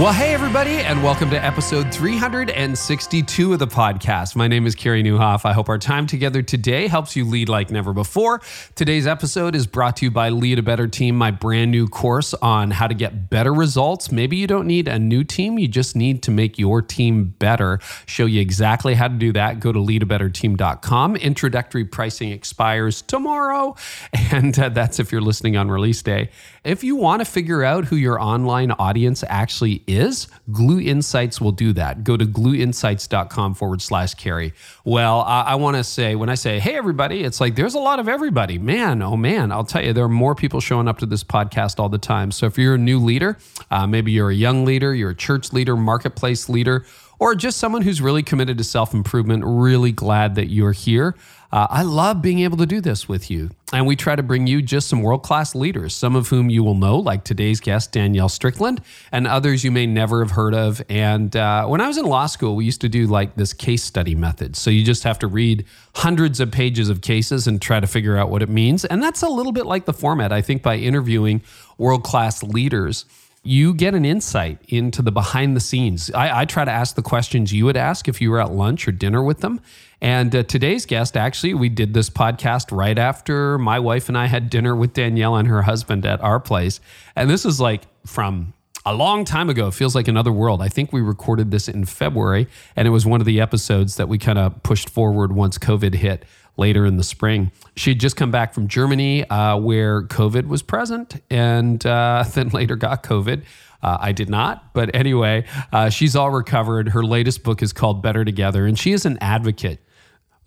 Well, hey, everybody, and welcome to episode 362 of the podcast. My name is Carey Nieuwhof. I hope our time together today helps you lead like never before. Today's episode is brought to you by Lead a Better Team, my brand new course on how to get better results. Maybe you don't need a new team, you just need to make your team better. Show you exactly how to do that. Go to leadabetterteam.com. Introductory pricing expires tomorrow, and uh, that's if you're listening on release day. If you want to figure out who your online audience actually is, Gloo Insights will do that. Go to glooinsights.com forward slash carey. Well, I, I want to say, when I say, hey, everybody, it's like there's a lot of everybody. Man, oh man, I'll tell you, there are more people showing up to this podcast all the time. So if you're a new leader, uh, maybe you're a young leader, you're a church leader, marketplace leader, or just someone who's really committed to self improvement, really glad that you're here. Uh, I love being able to do this with you. And we try to bring you just some world class leaders, some of whom you will know, like today's guest, Danielle Strickland, and others you may never have heard of. And uh, when I was in law school, we used to do like this case study method. So you just have to read hundreds of pages of cases and try to figure out what it means. And that's a little bit like the format, I think, by interviewing world class leaders you get an insight into the behind the scenes. I, I, try to ask the questions you would ask if you were at lunch or dinner with them. And uh, today's guest, actually, we did this podcast right after my wife and I had dinner with Danielle and her husband at our place. And this is like from a long time ago. It feels like another world. I think we recorded this in February, and it was one of the episodes that we kind of pushed forward once COVID hit later in the spring. She had just come back from Germany uh, where COVID was present and uh, then later got COVID. Uh, I did not. But anyway, uh, she's all recovered. Her latest book is called Better Together, and she is an advocate.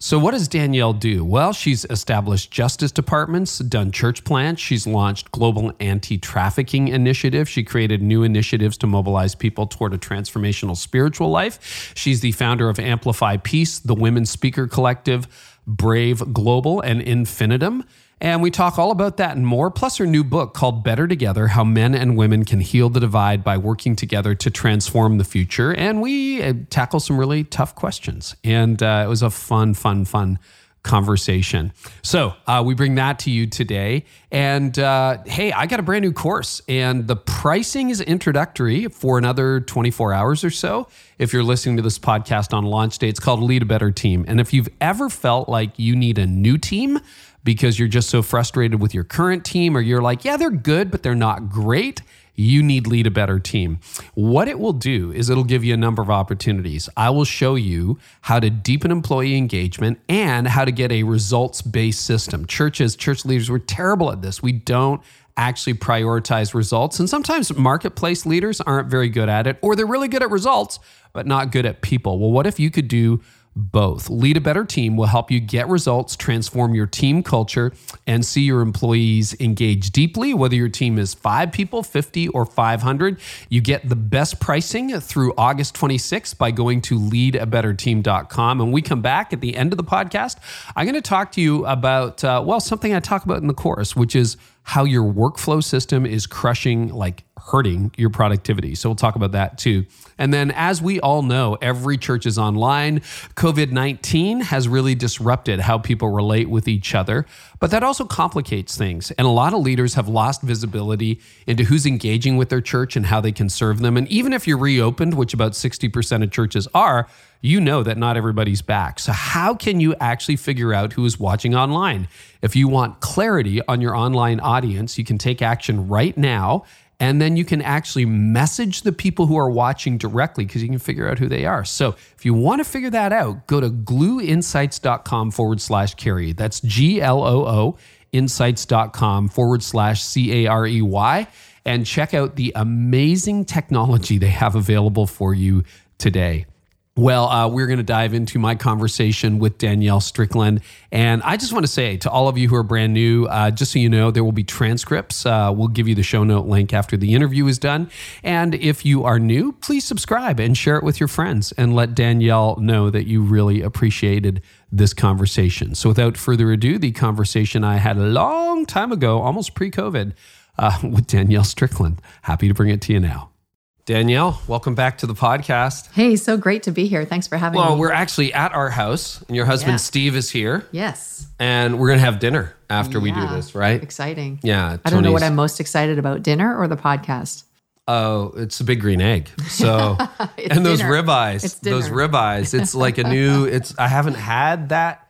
So, what does Danielle do? Well, she's established justice departments, done church plants. She's launched global anti trafficking initiative. She created new initiatives to mobilize people toward a transformational spiritual life. She's the founder of Amplify Peace, the Women's Speaker Collective, Brave Global, and Infinitum. And we talk all about that and more, plus her new book called Better Together How Men and Women Can Heal the Divide by Working Together to Transform the Future. And we uh, tackle some really tough questions. And uh, it was a fun, fun, fun conversation. So uh, we bring that to you today. And uh, hey, I got a brand new course, and the pricing is introductory for another 24 hours or so. If you're listening to this podcast on launch day, it's called Lead a Better Team. And if you've ever felt like you need a new team, because you're just so frustrated with your current team, or you're like, yeah, they're good, but they're not great. You need lead a better team. What it will do is it'll give you a number of opportunities. I will show you how to deepen employee engagement and how to get a results based system. Churches, church leaders, we're terrible at this. We don't actually prioritize results. And sometimes marketplace leaders aren't very good at it, or they're really good at results, but not good at people. Well, what if you could do both. Lead a Better Team will help you get results, transform your team culture, and see your employees engage deeply. Whether your team is five people, 50, or 500, you get the best pricing through August 26th by going to leadabetterteam.com. And we come back at the end of the podcast. I'm going to talk to you about, uh, well, something I talk about in the course, which is how your workflow system is crushing, like hurting your productivity. So we'll talk about that too. And then, as we all know, every church is online. COVID 19 has really disrupted how people relate with each other, but that also complicates things. And a lot of leaders have lost visibility into who's engaging with their church and how they can serve them. And even if you're reopened, which about 60% of churches are, you know that not everybody's back. So, how can you actually figure out who is watching online? If you want clarity on your online audience, you can take action right now and then you can actually message the people who are watching directly because you can figure out who they are. So if you want to figure that out, go to glooinsights.com forward slash carey. That's G L O O insights.com forward slash C A R E Y and check out the amazing technology they have available for you today. Well, uh, we're going to dive into my conversation with Danielle Strickland. And I just want to say to all of you who are brand new, uh, just so you know, there will be transcripts. Uh, we'll give you the show note link after the interview is done. And if you are new, please subscribe and share it with your friends and let Danielle know that you really appreciated this conversation. So, without further ado, the conversation I had a long time ago, almost pre COVID, uh, with Danielle Strickland. Happy to bring it to you now. Danielle, welcome back to the podcast. Hey, so great to be here. Thanks for having Well, me. Well, we're actually at our house, and your husband Yeah. Steve is here, yes. and we're going to have dinner after we do this, right? Exciting. Yeah. I don't know what I'm most excited about dinner or the podcast. Oh, it's a big green egg. So, and those dinner. ribeyes, those ribeyes. It's like a new. It's I haven't had that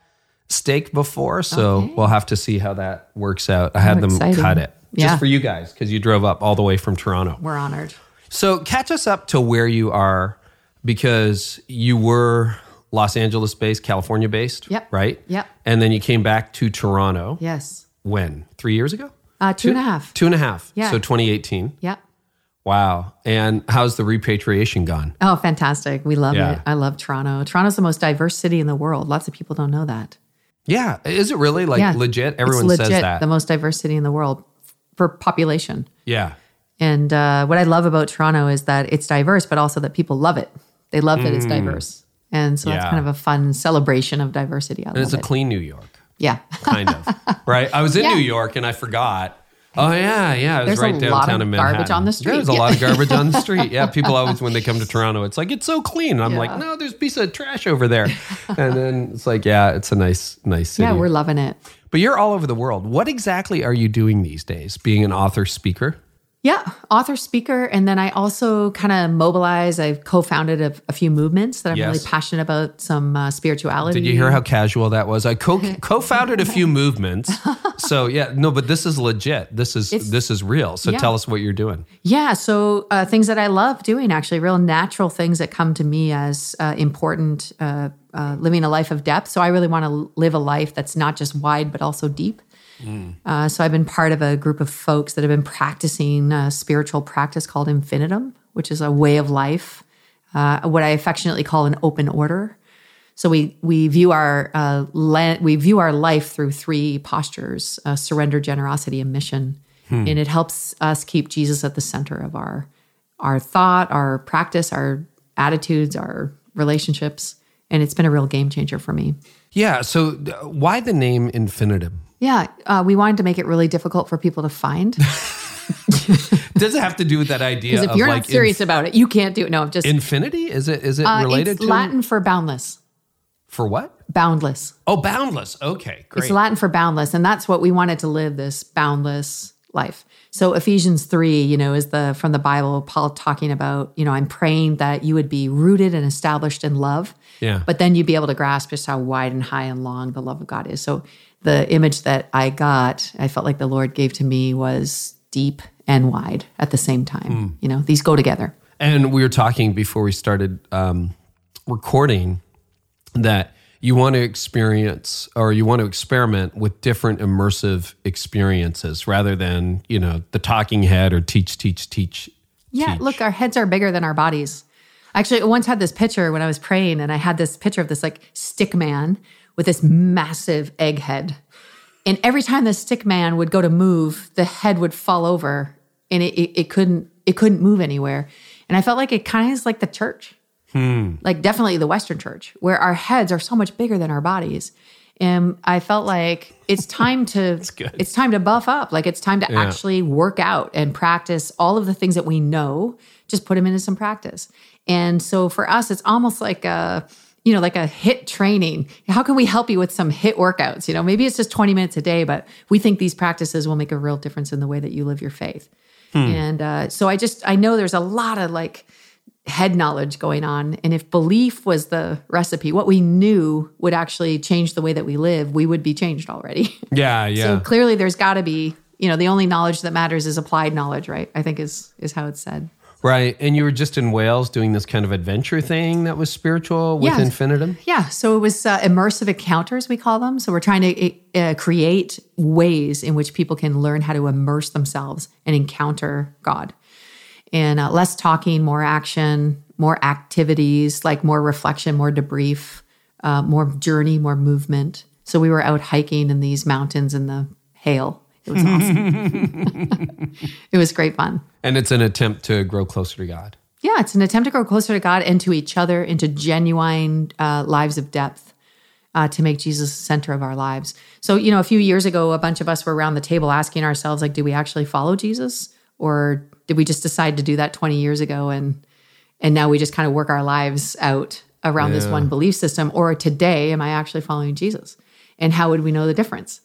steak before, so Okay. we'll have to see how that works out. I had them exciting. cut it Yeah. just for you guys because you drove up all the way from Toronto. We're honored. So catch us up to where you are because you were Los Angeles based, California based, Yep. right? Yep. And then you came back to Toronto. Yes. When? Three years ago? Uh, two and a half. Two and a half. Yeah. So 2018. Yeah. Wow. And how's the repatriation gone? Oh, fantastic. We love Yeah. it. I love Toronto. Toronto's the most diverse city in the world. Lots of people don't know that. Yeah. Is it really like yeah. legit? Everyone it's legit, says that. The most diverse city in the world for population. yeah. And uh, what I love about Toronto is that it's diverse, but also that people love it. They love that it's diverse. And so Mm. Yeah. that's kind of a fun celebration of diversity. I And it's a it. clean New York, yeah. kind of. right? I was in Yeah. New York and I forgot. Oh yeah, yeah. It was There's right downtown of in Manhattan. garbage on the street. There's a lot of garbage on the street. Yeah, people always when they come to Toronto, it's like it's so clean. I'm like, no, there's a piece of trash over there. and then it's like, yeah, it's a nice, nice city. Yeah, we're loving it. but you're all over the world. What exactly are you doing these days? Being an author, speaker? Yeah, author, speaker, and then I also kind of mobilize. I've co-founded a, a few movements that I'm Yes. really passionate about. Some uh, spirituality. Did you hear how casual that was? I co co-founded a few movements. So yeah, no, but this is legit. This is It's- this is real. So yeah. tell us what you're doing. Yeah, so uh, things that I love doing, actually, real natural things that come to me as uh, important. Uh, uh, living a life of depth. So I really want to live a life that's not just wide but also deep. Uh, so I've been part of a group of folks that have been practicing a spiritual practice called infinitum, which is a way of life, uh, what I affectionately call an open order. So we we view our uh, le- we view our life through three postures: uh, surrender, generosity, and mission, and it helps us keep Jesus at the center of our our thought, our practice, our attitudes, our relationships, and it's been a real game changer for me. Yeah. So uh, why the name infinitum? Yeah, uh, we wanted to make it really difficult for people to find Does it have to do with that idea because if of you're like not serious about it, you can't do it. No, just infinity? Is it is it uh, related it's to Latin for boundless. for what? Boundless. Oh, boundless. Okay, great. It's Latin for boundless, and that's what we wanted to live this boundless life. So Ephesians three, you know, is the from the Bible. Paul talking about, you know, I'm praying that you would be rooted and established in love. Yeah. But then you'd be able to grasp just how wide and high and long the love of God is. So the image that I got, I felt like the Lord gave to me was deep and wide at the same time. Hmm. You know, these go together. And we were talking before we started um, recording that you want to experience or you want to experiment with different immersive experiences rather than, you know, the talking head or teach, teach, teach. Yeah, teach. look, our heads are bigger than our bodies. Actually, I once had this picture when I was praying, and I had this picture of this like stick man with this massive egg head. And every time the stick man would go to move, the head would fall over and it, it, it couldn't it couldn't move anywhere. And I felt like it kind of is like the church. Hmm. Like definitely the Western church, where our heads are so much bigger than our bodies. And I felt like it's time to it's time to buff up. Like it's time to Yeah. actually work out and practice all of the things that we know, just put them into some practice. And so for us, it's almost like a, you know, like a HIIT training. How can we help you with some HIIT workouts? You know, maybe it's just 20 minutes a day, but we think these practices will make a real difference in the way that you live your faith. And uh, so I just, I know there's a lot of like head knowledge going on. And if belief was the recipe, what we knew would actually change the way that we live, we would be changed already. Yeah, yeah. So clearly there's got to be, you know, the only knowledge that matters is applied knowledge, right? I think is is how it's said. Right. And you were just in Wales doing this kind of adventure thing that was spiritual with Yeah. infinitum. Yeah, so it was uh, immersive encounters we call them. So we're trying to uh, create ways in which people can learn how to immerse themselves and encounter God. And uh, less talking, more action, more activities, like more reflection, more debrief, uh, more journey, more movement. So we were out hiking in these mountains in the hail. It was awesome. it was great fun. And it's an attempt to grow closer to God. Yeah, it's an attempt to grow closer to God and to each other into genuine uh, lives of depth. uh, to make Jesus the center of our lives. So, you know, a few years ago, a bunch of us were around the table asking ourselves, like, do we actually follow Jesus, or did we just decide to do that 20 years ago and and now we just kind of work our lives out around this one belief system? Or today, am I actually following Jesus? And how would we know the difference?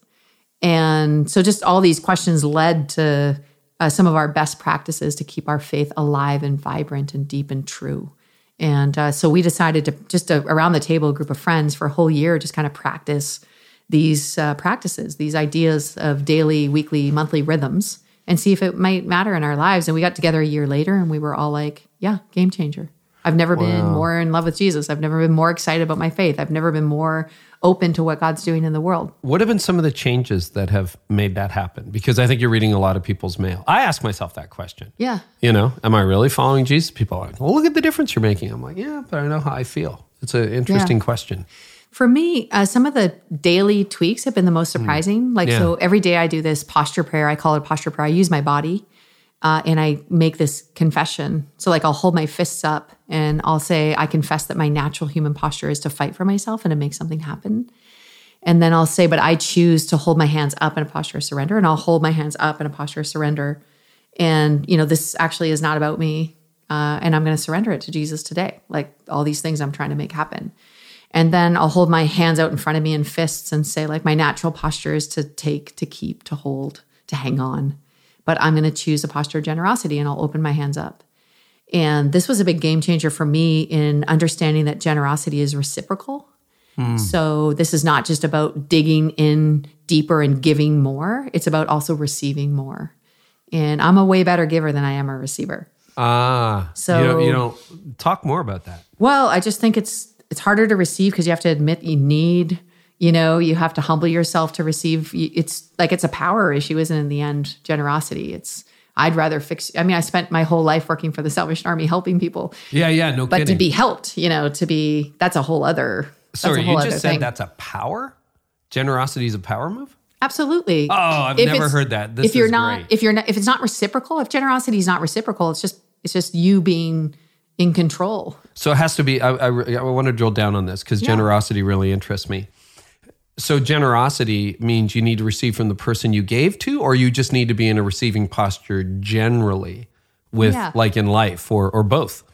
And so, just all these questions led to uh, some of our best practices to keep our faith alive and vibrant and deep and true. And uh, so, we decided to just uh, around the table, a group of friends for a whole year, just kind of practice these uh, practices, these ideas of daily, weekly, monthly rhythms, and see if it might matter in our lives. And we got together a year later, and we were all like, "Yeah, game changer." I've never been more in love with Jesus. I've never been more excited about my faith. I've never been more open to what God's doing in the world. What have been some of the changes that have made that happen? Because I think you're reading a lot of people's mail. I ask myself that question. Yeah. You know, am I really following Jesus? People are like, well, look at the difference you're making. I'm like, yeah, but I know how I feel. It's an interesting question. For me, uh, some of the daily tweaks have been the most surprising. Like, Yeah. so every day I do this posture prayer. I call it posture prayer. I use my body uh, and I make this confession. So, like, I'll hold my fists up and I'll say, I confess that my natural human posture is to fight for myself and to make something happen. And then I'll say, but I choose to hold my hands up in a posture of surrender. And I'll hold my hands up in a posture of surrender. And, you know, this actually is not about me. Uh, and I'm going to surrender it to Jesus today. Like all these things I'm trying to make happen. And then I'll hold my hands out in front of me in fists and say, like, my natural posture is to take, to keep, to hold, to hang on. But I'm going to choose a posture of generosity and I'll open my hands up. And this was a big game changer for me in understanding that generosity is reciprocal. So this is not just about digging in deeper and giving more, it's about also receiving more. And I'm a way better giver than I am a receiver. Ah, So- you don't, you don't talk more about that. Well, I just think it's it's harder to receive because you have to admit you need, you know, you have to humble yourself to receive. It's like it's a power issue, isn't it, in the end generosity. It's I'd rather fix I mean, I spent my whole life working for the Salvation Army helping people, Yeah, yeah, no but kidding. to be helped, you know, to be that's a whole other that's Sorry, a whole you just said thing. that's a power? Generosity is a power move? Absolutely. Oh, I've If never heard that. This if you're is not, great. if you're not, if it's not reciprocal, if generosity is not reciprocal, it's just it's just you being in control. So it has to be. I, I, I want to drill down on this because Yeah. generosity really interests me. So generosity means you need to receive from the person you gave to, or you just need to be in a receiving posture generally, with Yeah. like in life, or or both.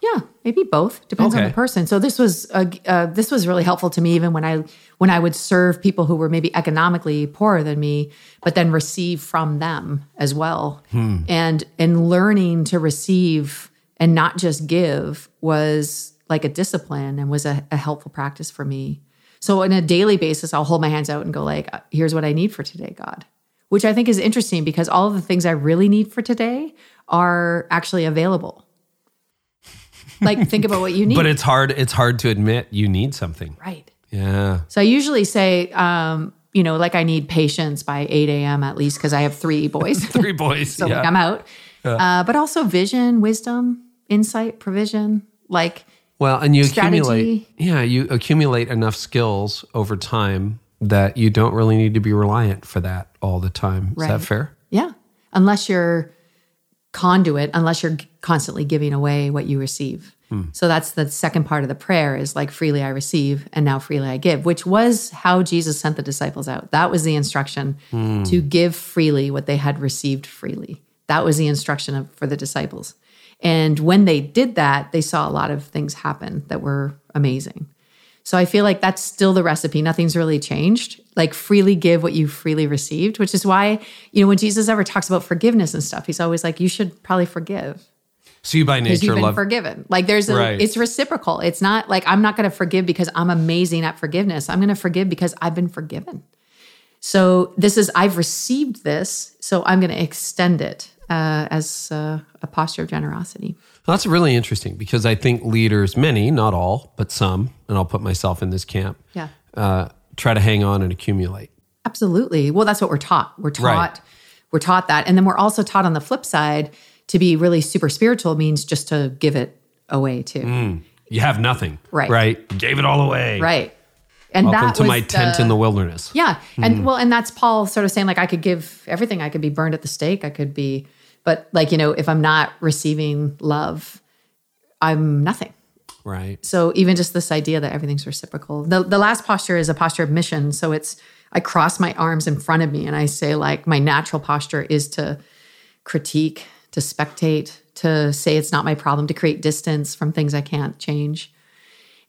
Yeah, maybe both. Depends on the person. So this was uh, uh, this was really helpful to me even when I when I would serve people who were maybe economically poorer than me, but then receive from them as well. And and learning to receive and not just give was like a discipline and was a, a helpful practice for me. So on a daily basis, I'll hold my hands out and go like, "Here's what I need for today, God." Which I think is interesting because all of the things I really need for today are actually available. Like think about what you need. But it's hard. It's hard to admit you need something. right. Yeah. So I usually say, um, you know, like I need patience by 8 a.m. at least because I have three boys. Three boys. so yeah. like I'm out. Uh, but also vision, wisdom, insight, provision. Like, Well, and you strategy. accumulate, yeah, you accumulate enough skills over time that you don't really need to be reliant for that all the time. Is Right. that fair? yeah, unless you're conduit, unless you're constantly giving away what you receive. Hmm. So that's the second part of the prayer is like freely I receive and now freely I give, which was how Jesus sent the disciples out. That was the instruction hmm. to give freely what they had received freely. That was the instruction of, for the disciples. And when they did that, they saw a lot of things happen that were amazing. So I feel like that's still the recipe. Nothing's really changed. Like freely give what you freely received, which is why, you know, when Jesus ever talks about forgiveness and stuff, he's always like, you should probably forgive So you by nature you've been love. forgiven. Like there's a, Right. it's reciprocal. It's not like I'm not going to forgive because I'm amazing at forgiveness. I'm going to forgive because I've been forgiven. So this is, I've received this, so I'm going to extend it uh, as uh, a posture of generosity. Well, that's really interesting because I think leaders, many, not all, but some, and I'll put myself in this camp, Yeah. uh, try to hang on and accumulate. Absolutely. Well, that's what we're taught. We're taught Right. we're taught that. And then we're also taught on the flip side to be really super spiritual means just to give it away too. You have nothing, Right. Right? Gave it all away. Right. And Welcome that to my tent the- in the wilderness. Yeah. And Hmm. well, and that's Paul sort of saying like I could give everything. I could be burned at the stake. I could be but like, you know, if I'm not receiving love, I'm nothing. Right. So even just this idea that everything's reciprocal. The the last posture is a posture of mission. So it's I cross my arms in front of me and I say like my natural posture is to critique, to spectate, to say it's not my problem, to create distance from things I can't change.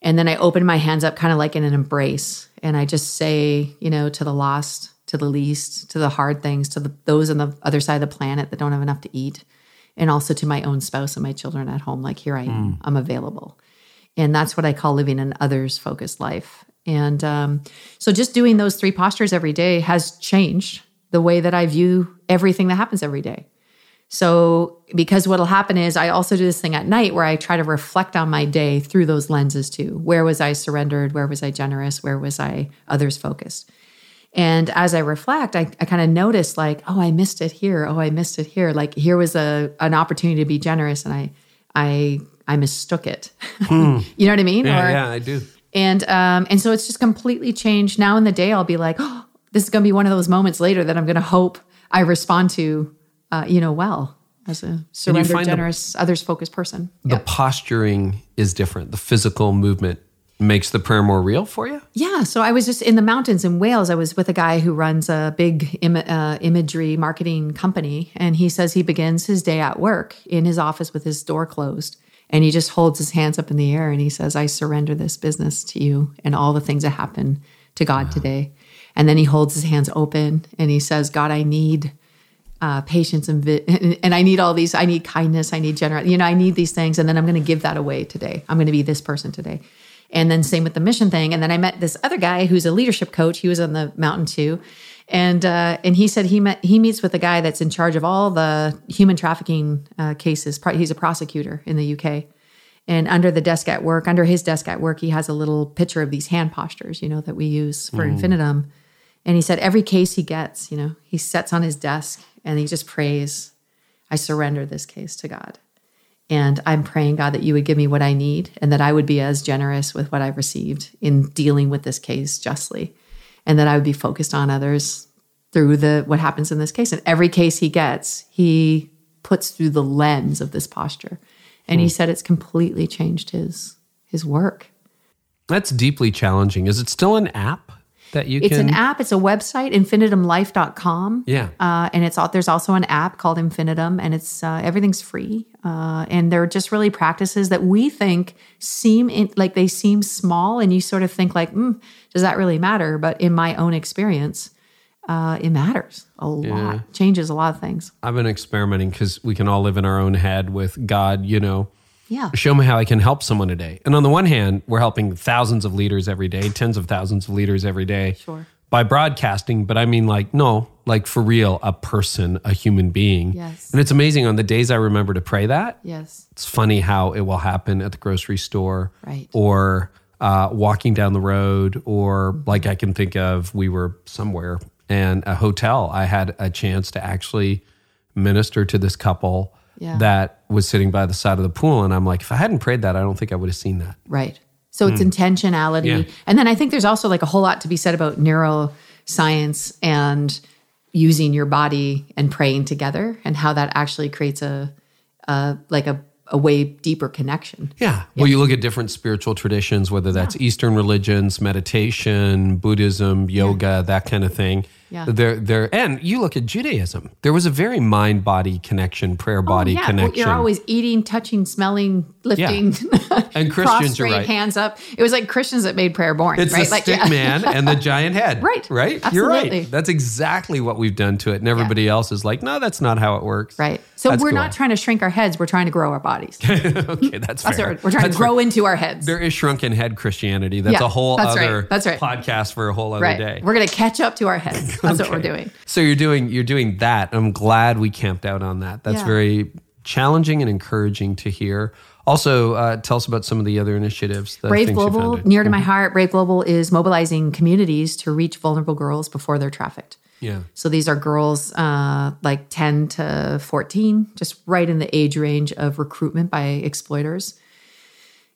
And then I open my hands up kind of like in an embrace and I just say, you know, to the lost, to the least, to the hard things, to the, those on the other side of the planet that don't have enough to eat, and also to my own spouse and my children at home, like here I am, I'm available. And that's what I call living an others focused life. And um, so just doing those three postures every day has changed the way that I view everything that happens every day. So, because what'll happen is I also do this thing at night where I try to reflect on my day through those lenses too. Where was I surrendered? Where was I generous? Where was I others focused? And as I reflect, I, I kind of notice like, oh, I missed it here. Oh, I missed it here. Like here was a an opportunity to be generous, and I I I mistook it. you know what I mean? Yeah, Or- yeah, I do. and um, and so it's just completely changed. Now in the day, I'll be like, oh, this is going to be one of those moments later that I'm going to hope I respond to, uh, you know, well as a surrendered, find the- generous, others focused person. The posturing is different. The physical movement makes the prayer more real for you. Yeah. So I was just in the mountains in Wales. I was with a guy who runs a big Im- uh, imagery marketing company. And he says he begins his day at work in his office with his door closed. And he just holds his hands up in the air and he says, I surrender this business to you and all the things that happen to God today. And then he holds his hands open and he says, God, I need uh, patience and, vi- and I need all these. I need kindness. I need generosity. You know, I need these things, and then I'm going to give that away today. I'm going to be this person today. And then same with the mission thing. And then I met this other guy who's a leadership coach. He was on the mountain too, and uh, and he said he met he meets with a guy that's in charge of all the human trafficking uh, cases. He's a prosecutor in the UK. And under the desk at work, under his desk at work, he has a little picture of these hand postures, you know, that we use for infinitum. And he said every case he gets, you know, he sets on his desk and he just prays, I surrender this case to God. And I'm praying, God, that you would give me what I need and that I would be as generous with what I've received in dealing with this case justly. And that I would be focused on others through the what happens in this case. And every case he gets, he puts through the lens of this posture. And he hmm. said it's completely changed his his work. That's deeply challenging. Is it still an app that you It's can? an app. It's a website, infinitumlife.com. Yeah. Uh, and it's all, there's also an app called Infinitum, and it's uh, everything's free. Uh, and they're just really practices that we think seem in, like they seem small, and you sort of think like, mm, does that really matter? But in my own experience, uh, it matters a lot. Changes a lot of things. I've been experimenting because we can all live in our own head with God, you know, Yeah. show me how I can help someone today. And on the one hand, we're helping thousands of leaders every day, tens of thousands of leaders every day. Sure. By broadcasting, but I mean like no, like for real, a person, a human being. Yes. And it's amazing on the days I remember to pray that. Yes. It's funny how it will happen at the grocery store Right. or uh, walking down the road, or like I can think of, we were somewhere and a hotel. I had a chance to actually minister to this couple Yeah. that was sitting by the side of the pool. And I'm like, if I hadn't prayed that, I don't think I would have seen that. Right. So it's intentionality. Hmm. Yeah. And then I think there's also like a whole lot to be said about neuroscience and using your body and praying together and how that actually creates a, a like a, a way deeper connection. Yeah. Well, you look at different spiritual traditions, whether that's Eastern religions, meditation, Buddhism, yoga, that kind of thing. Yeah. They're, they're, and you look at Judaism. There was a very mind body connection, prayer body Oh, yeah. Well, connection. you're always eating, touching, smelling, lifting. And Christians, you're right. hands up. It was like Christians that made prayer boring, It's right? the stick man and the giant head. Right. Right. You're right. That's exactly what we've done to it. And everybody else is like, no, that's not how it works. Right. So That's we're cool. not trying to shrink our heads. We're trying to grow our bodies. okay, that's That's fair. what we're trying That's to grow fair. into our heads. There is shrunken head Christianity. That's Yeah, a whole that's right. other That's right. podcast for a whole other right. day. We're going to catch up to our heads. That's what we're doing. So you're doing you're doing that. I'm glad we camped out on that. That's Yeah. very challenging and encouraging to hear. Also, uh, tell us about some of the other initiatives. The Brave Global, near to my heart, Brave Global is mobilizing communities to reach vulnerable girls before they're trafficked. Yeah. So these are girls uh, like 10 to 14, just right in the age range of recruitment by exploiters.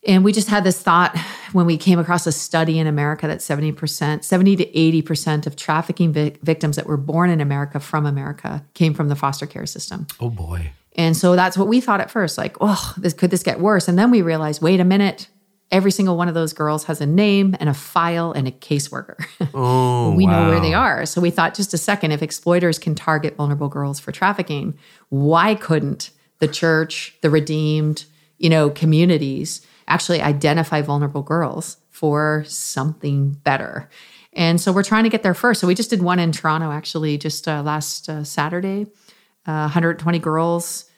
And we just had this thought when we came across a study in America that 70%, 70 to 80% of trafficking vic- victims that were born in America from America came from the foster care system. Oh boy. And so that's what we thought at first, like, oh, this could this get worse? And then we realized, wait a minute, every single one of those girls has a name and a file and a caseworker. Oh, we know where they are. So we thought just a second if exploiters can target vulnerable girls for trafficking, why couldn't the church, the redeemed, you know, communities actually identify vulnerable girls for something better? And so we're trying to get there first. So we just did one in Toronto actually just uh, last uh, Saturday. Uh, 120 girls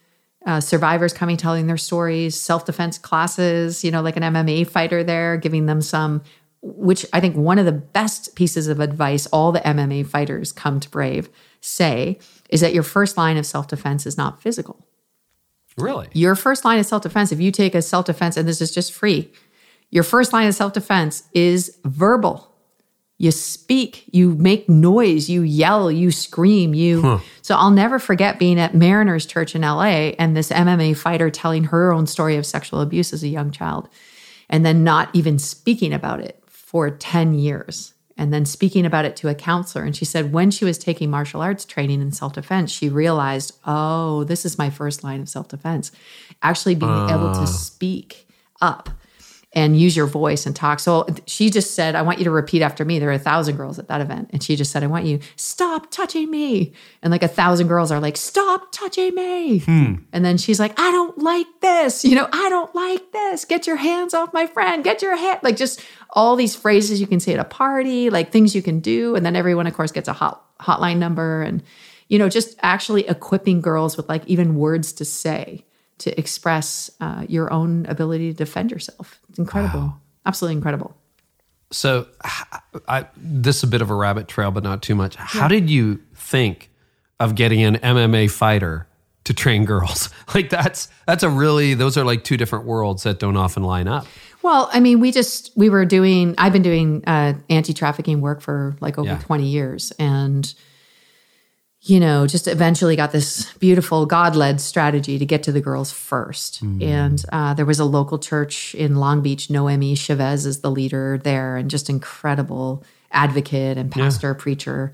uh, survivors coming telling their stories, self defense classes, you know, like an MMA fighter there, giving them some, which I think one of the best pieces of advice all the MMA fighters come to Brave say is that your first line of self defense is not physical. Really? Your first line of self defense, if you take a self defense, and this is just free, your first line of self defense is verbal. You speak, you make noise, you yell, you scream, you. So I'll never forget being at Mariners Church in LA and this MMA fighter telling her own story of sexual abuse as a young child and then not even speaking about it for 10 years and then speaking about it to a counselor. And she said when she was taking martial arts training in self defense, she realized, oh, this is my first line of self defense. Actually being able to ah. speak up and use your voice and talk. So she just said, I want you to repeat after me. There are a thousand girls at that event. And she just said, I want you, stop touching me. And like a thousand girls are like, stop touching me. Hmm. And then she's like, I don't like this. You know, I don't like this. Get your hands off my friend. Get your hand. Like just all these phrases you can say at a party, like things you can do. And then everyone, of course, gets a hot hotline number and, you know, just actually equipping girls with like even words to say to express uh, your own ability to defend yourself. It's incredible. Absolutely incredible. So, I, this is a bit of a rabbit trail, but not too much. How did you think of getting an MMA fighter to train girls? Like that's that's a really those are like two different worlds that don't often line up. Well, I mean, we just we were doing. I've been doing uh, anti-trafficking work for like over Yeah. twenty years, and you know, just eventually got this beautiful God-led strategy to get to the girls first. And uh, there was a local church in Long Beach. Noemi Chavez is the leader there, and just incredible advocate and pastor preacher.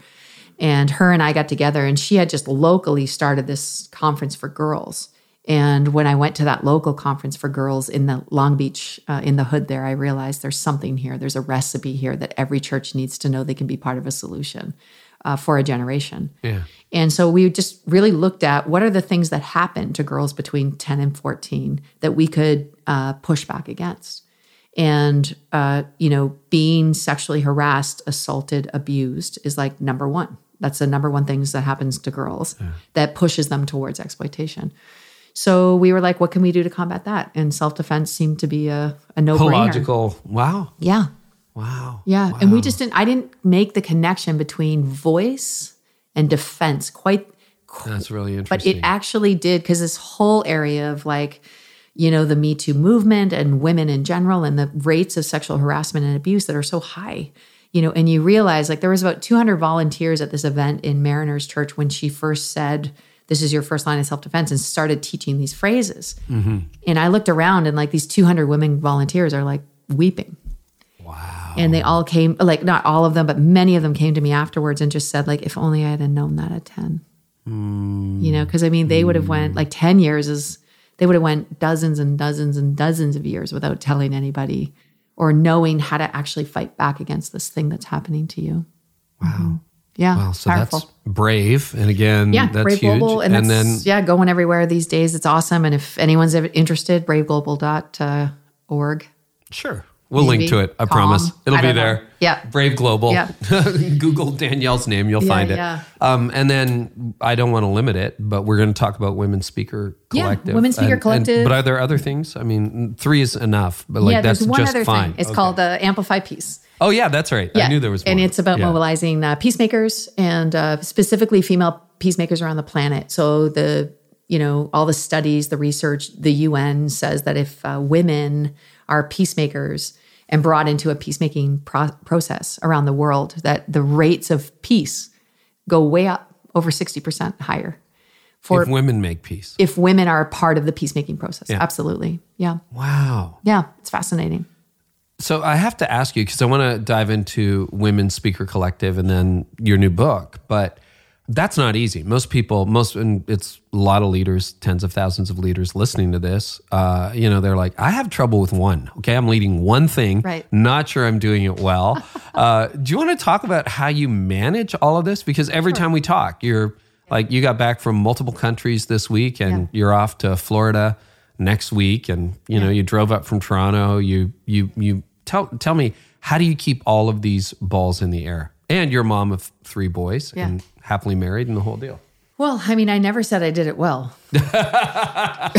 And her and I got together, and she had just locally started this conference for girls. And when I went to that local conference for girls in the Long Beach, uh, in the hood there, I realized there's something here. There's a recipe here that every church needs to know they can be part of a solution uh, for a generation. Yeah. And so we just really looked at what are the things that happen to girls between 10 and 14 that we could uh, push back against. And, uh, you know, being sexually harassed, assaulted, abused is like number one. That's the number one things that happens to girls that pushes them towards exploitation. So we were like, what can we do to combat that? And self defense seemed to be a, a no brainer. Logical. Wow. Yeah. Wow. Yeah. And we just didn't, I didn't make the connection between voice and defense quite That's really interesting. but it actually did because this whole area of like you know the me too movement and women in general and the rates of sexual harassment and abuse that are so high you know and you realize like there was about 200 volunteers at this event in mariners church when she first said this is your first line of self-defense and started teaching these phrases Mm-hmm. and i looked around and like these 200 women volunteers are like weeping wow. and they all came like not all of them but many of them came to me afterwards and just said like if only i had known that at 10 hmm. you know because i mean they would have went hmm. like 10 years is they would have went dozens and dozens and dozens of years without telling anybody or knowing how to actually fight back against this thing that's happening to you wow mm-hmm. yeah Wow. So powerful that's brave. And again, yeah, that's Brave huge. Global, and, and then yeah, going everywhere these days. It's awesome, and if anyone's ever interested, braveglobal.org. Uh, sure. We'll Maybe. link to it. I Calm. promise. It'll I be don't know. there. Yeah. Brave Global. Yeah. Google Danielle's name. You'll Yeah, find it. yeah. Um, and then I don't want to limit it, but we're going to talk about Women Speaker Collective. Yeah, Collective. Women Speaker And- and- Collective. but are there other things? I mean, three is enough, but like yeah, that's there's one just other fine. thing. It's Okay. called the Amplify Peace. Oh, yeah, that's right. Yeah. I knew there was And it's about Yeah. mobilizing uh, peacemakers and uh, specifically female peacemakers around the planet. So the you know all the studies, the research, the UN says that if uh, women are peacemakers and brought into a peacemaking pro- process around the world, that the rates of peace go way up, over sixty percent higher. For if women make peace. if women are a part of the peacemaking process, Yeah. absolutely, yeah, Wow. yeah, it's fascinating. So I have to ask you because I want to dive into Women Speaker Collective and then your new book. But That's not easy. Most people, most, and it's a lot of leaders, tens of thousands of leaders listening to this. Uh, you know, they're like, I have trouble with one. Okay, I'm leading one thing. Right. Not sure I'm doing it well. uh, do you want to talk about how you manage all of this? Because every time we talk, you're like, you got back from multiple countries this week, and Yeah. you're off to Florida next week, and you know, you drove up from Toronto. You, you, you tell tell me how do you keep all of these balls in the air? And you're a mom of three boys Yeah. and happily married and the whole deal. Well, I mean, I never said I did it well. I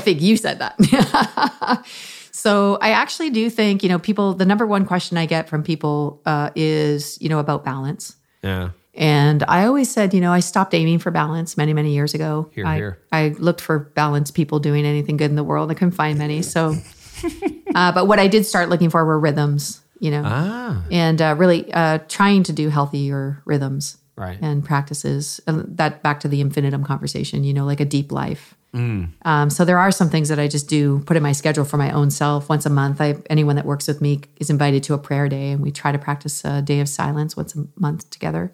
think you said that. so I actually do think, you know, people, the number one question I get from people uh, is, you know, about balance. Yeah. And I always said, you know, I stopped aiming for balance many, many years ago. Here, I, here. I looked for balance people doing anything good in the world. I couldn't find many. So, uh, but what I did start looking for were rhythms, you know, Ah. and uh, really uh, trying to do healthier rhythms Right. and practices. Uh, that back to the infinitum conversation, you know, like a deep life. Mm. Um, so there are some things that I just do put in my schedule for my own self. Once a month, I, anyone that works with me is invited to a prayer day, and we try to practice a day of silence once a month together.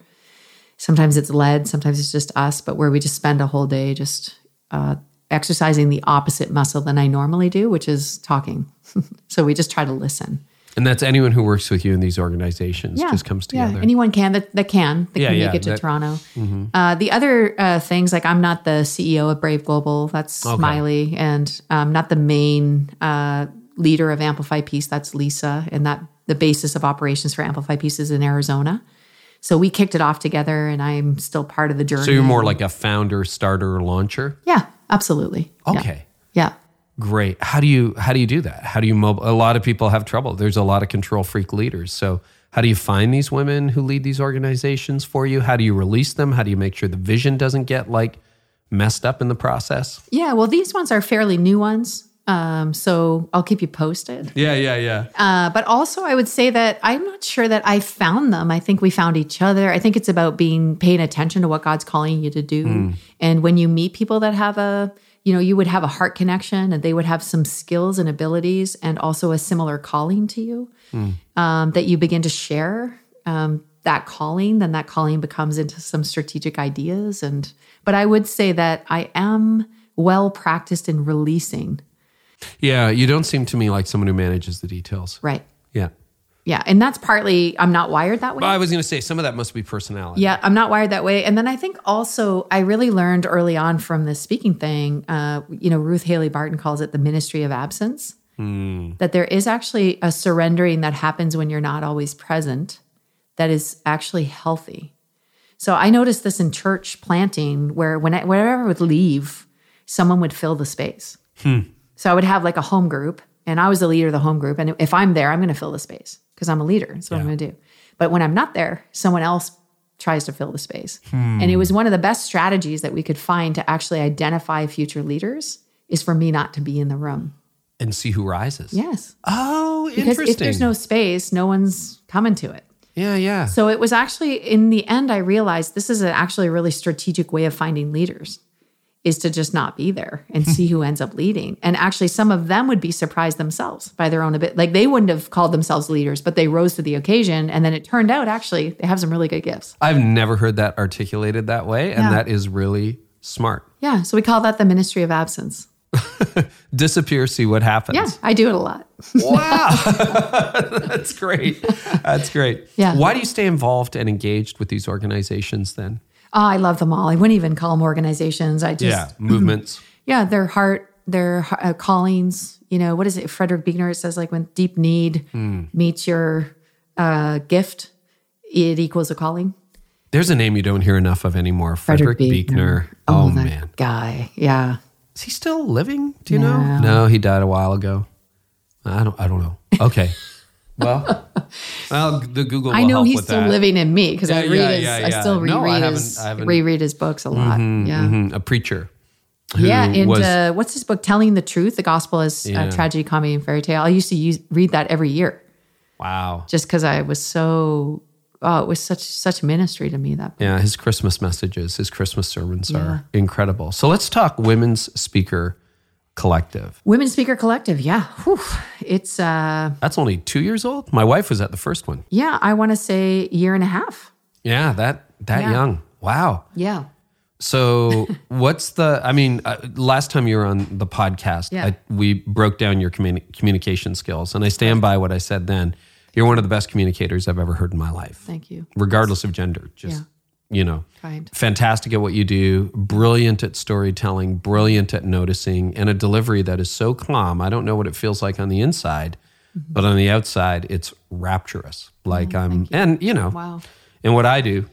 Sometimes it's led, sometimes it's just us, but where we just spend a whole day just uh, exercising the opposite muscle than I normally do, which is talking. so we just try to listen. And that's anyone who works with you in these organizations just comes together. Yeah, anyone can that, that can that Yeah, can yeah, make it to that- Toronto. Uh, the other uh, things, like I'm not the CEO of Brave Global. That's Smiley, and I'm not the main uh, leader of Amplify Peace. That's Lisa, and that the basis of operations for Amplify Peace is in Arizona. So we kicked it off together, and I'm still part of the journey. so you're more like a founder, starter, launcher. yeah, absolutely. Yeah. Okay. Yeah. Great. How do you how do you do that? How do you mobile? A lot of people have trouble. There's a lot of control freak leaders. So how do you find these women who lead these organizations for you? How do you release them? How do you make sure the vision doesn't get like messed up in the process? Yeah. Well, these ones are fairly new ones. Um, so I'll keep you posted. Yeah, yeah, yeah. Uh, but also, I would say that I'm not sure that I found them. I think we found each other. I think it's about being paying attention to what God's calling you to do. And when you meet people that have a, you know, you would have a heart connection, and they would have some skills and abilities, and also a similar calling to you um, that you begin to share. Um, that calling, then that calling becomes into some strategic ideas. And but I would say that I am well practiced in releasing. Yeah, you don't seem to me like someone who manages the details. Right. Yeah. Yeah. And that's partly I'm not wired that way. Well, I was going to say some of that must be personality. Yeah, I'm not wired that way. And then I think also I really learned early on from this speaking thing. Uh, you know, Ruth Haley Barton calls it the ministry of absence. That there is actually a surrendering that happens when you're not always present, that is actually healthy. So I noticed this in church planting, where when I, whenever I would leave, someone would fill the space. So I would have like a home group, and I was the leader of the home group. And if I'm there, I'm going to fill the space because I'm a leader. That's what I'm going to do. But when I'm not there, someone else tries to fill the space. Hmm. And it was one of the best strategies that we could find to actually identify future leaders is for me not to be in the room. And see who rises. Yes. Oh, Because interesting. if there's no space, no one's coming to it. yeah, yeah. So it was actually in the end, I realized this is actually a really strategic way of finding leaders is to just not be there and hmm. see who ends up leading. And actually, some of them would be surprised themselves by their own ability. Like they wouldn't have called themselves leaders, but they rose to the occasion. And then it turned out actually they have some really good gifts. I've never heard that articulated that way, and Yeah. that is really smart. Yeah. So we call that the ministry of absence. Disappear, see what happens. Yeah. I do it a lot. Wow. That's great. That's great. Yeah. Why do you stay involved and engaged with these organizations then? Oh, I love them all. I wouldn't even call them organizations. I just, yeah. Movements. yeah, their heart, their uh, callings. You know, what is it? Frederick Buechner it says like when deep need meets your uh, gift, it equals a calling. There's a name you don't hear enough of anymore. Frederick, Buechner. Oh, that man. guy. Yeah. Is he still living? Do you know? No, he died a while ago. I don't I don't know. Okay. well, well, the Google will I know help he's with still that. living in me because I read yeah, his. yeah, I yeah. still No, I haven't- his I haven't- reread his books a lot. yeah. Mhm, a preacher. who Yeah, and was- uh, what's his book? Telling the Truth: The Gospel is Yeah. uh, Tragedy, Comedy, and Fairy Tale. I used to use, read that every year wow. just because I was so. Oh, it was such such ministry to me. That book. Yeah, his Christmas messages, his Christmas sermons are incredible. So let's talk Women's Speaker Collective. Women Speaker Collective. Yeah, Whew. it's uh, That's only two years old. My wife was at the first one. yeah. I want to say year and a half. Yeah, that that Yeah. young. Wow. Yeah. So, what's the? I mean, uh, last time you were on the podcast, Yeah. I, we broke down your communi- communication skills, and I stand by what I said then. You're one of the best communicators I've ever heard in my life, Thank you. regardless of gender. Just Yeah. You know, Kind. fantastic at what you do, brilliant at storytelling, brilliant at noticing, and a delivery that is so calm. I don't know what it feels like on the inside, Mm-hmm. but on the outside, it's rapturous. Like I'm, and you know, Mm, Wow. and what I do,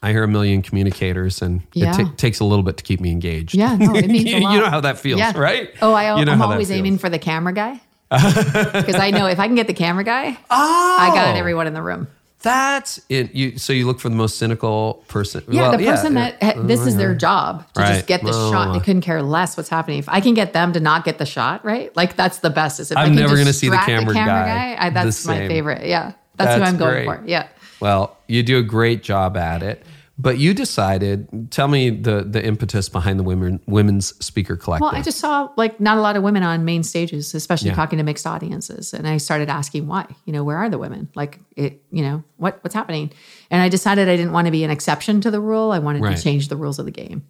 I hear a million communicators, and Yeah. it ta- takes a little bit to keep me engaged. Yeah, no, it means a you, lot. you know how that feels, Yeah. right? Oh, I, You know I'm always aiming for the camera guy. Because I know if I can get the camera guy, oh. I got Oh. everyone in the room. That's it. You so you look for the most cynical person. Yeah, Well, the person yeah. that ha- this is their uh-huh. job to Right. just get the Oh. shot. They uh, couldn't care less what's happening. If I can get them to not get the shot, right? Like that's the best. Is if I I'm can never gonna see the distract camera guy I, that's my favorite. Yeah, that's, who I'm going great. for. Yeah. Well, you do a great job at it. But you decided. Tell me the the impetus behind the women women's speaker collective. Well, I just saw like not a lot of women on main stages, especially Yeah. talking to mixed audiences, and I started asking why. You know, where are the women? Like, it, you know, what what's happening? And I decided I didn't want to be an exception to the rule. I wanted Right. to change the rules of the game.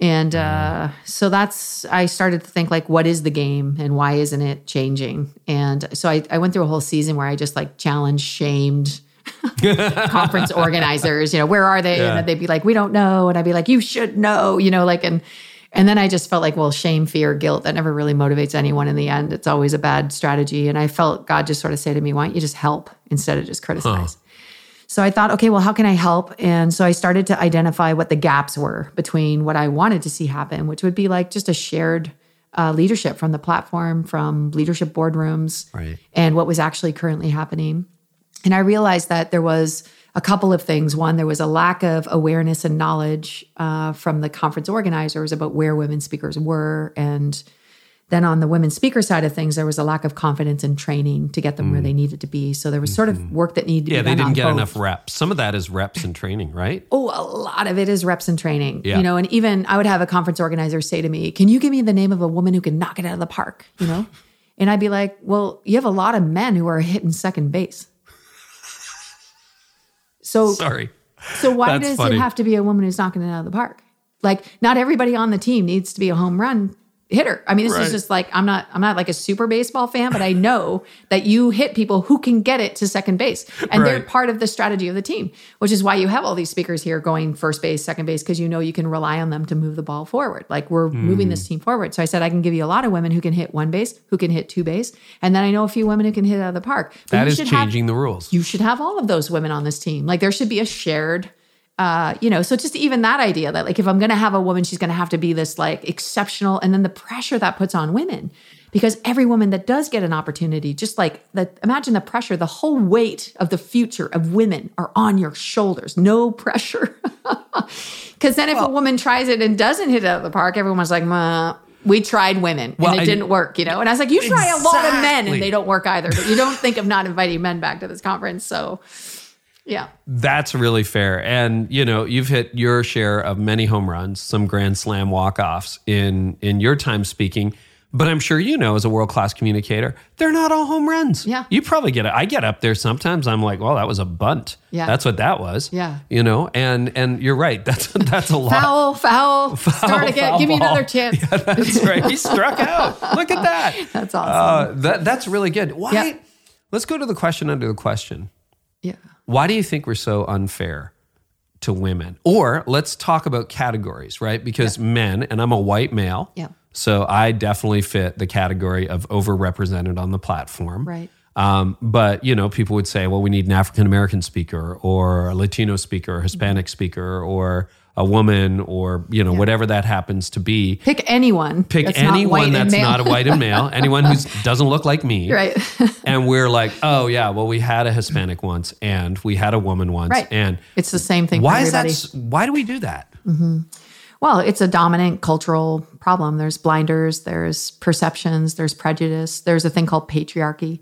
And uh, so that's I started to think like, what is the game and why isn't it changing? And so I, I went through a whole season where I just like challenged, shamed conference organizers. You know, where are they? Yeah. And they'd be like, we don't know, and I'd be like, you should know. You know, like and. And then I just felt like, well, shame, fear, guilt, that never really motivates anyone in the end. It's always a bad strategy. And I felt God just sort of say to me, why don't you just help instead of just criticize? So I thought, okay, well, how can I help? And so I started to identify what the gaps were between what I wanted to see happen, which would be like just a shared uh, leadership from the platform, from leadership boardrooms, Right. and what was actually currently happening. And I realized that there was a couple of things. One, there was a lack of awareness and knowledge uh, from the conference organizers about where women speakers were. And then on the women speaker side of things, there was a lack of confidence and training to get them where they needed to be. So there was sort of work that needed to Mm. Mm-hmm. yeah, be they done didn't on get both. enough reps. Some of that is reps and training, right? Oh, a lot of it is reps and training. Yeah. You know, and even I would have a conference organizer say to me, Can you give me the name of a woman who can knock it out of the park? You know? and I'd be like, Well, you have a lot of men who are hitting second base. So Sorry. so why That's does funny. it have to be a woman who's knocking it out of the park? Like not everybody on the team needs to be a home run hitter. I mean, this Right. is just like I'm not I'm not like a super baseball fan, but I know that you hit people who can get it to second base. And they're part of the strategy of the team, which is why you have all these speakers here going first base, second base, because you know you can rely on them to move the ball forward. Like we're moving Hmm. this team forward. So I said I can give you a lot of women who can hit one base, who can hit two base, and then I know a few women who can hit out of the park. But That you is should have- changing the rules. you should have all of those women on this team. Like there should be a shared, uh, you know, so just even that idea that like if I'm going to have a woman, she's going to have to be this like exceptional, and then the pressure that puts on women. Because every woman that does get an opportunity, just like the imagine the pressure, the whole weight of the future of women are on your shoulders. No pressure. Because then if a woman tries it and doesn't hit it out of the park, everyone's like, "Ma, we tried women Well, and it I- didn't work, you know? And I was like, you try a lot of men and they don't work either. But you don't think of not inviting men back to this conference. So, yeah. That's really fair. And you know, you've hit your share of many home runs, some grand slam walk-offs in in your time speaking. But I'm sure you know as a world-class communicator, they're not all home runs. Yeah. You probably get it. I get up there sometimes I'm like, well, that was a bunt. Yeah. That's what that was. Yeah. You know, and and you're right. That's that's a lot. Foul, foul, foul start again. foul Give me another chance. Yeah, that's right. He struck out. Look at that. That's awesome. Uh, that that's really good. Why? Yeah. Let's go to the question under the question. yeah. Why do you think we're so unfair to women? Or let's talk about categories, right? Because men, and I'm a white male. Yeah. So I definitely fit the category of overrepresented on the platform. Right. Um, but you know, people would say, well, we need an African American speaker or a Latino speaker, or Hispanic speaker, or a woman, or you know, whatever that happens to be. Pick anyone. Pick that's not anyone white that's not a white and male, anyone who doesn't look like me. Right. And we're like, oh yeah, well we had a Hispanic once, and we had a woman once, Right. and It's the same thing why for is that? Why do we do that? Mm-hmm. Well, it's a dominant cultural problem. There's blinders, there's perceptions, there's prejudice, there's a thing called patriarchy.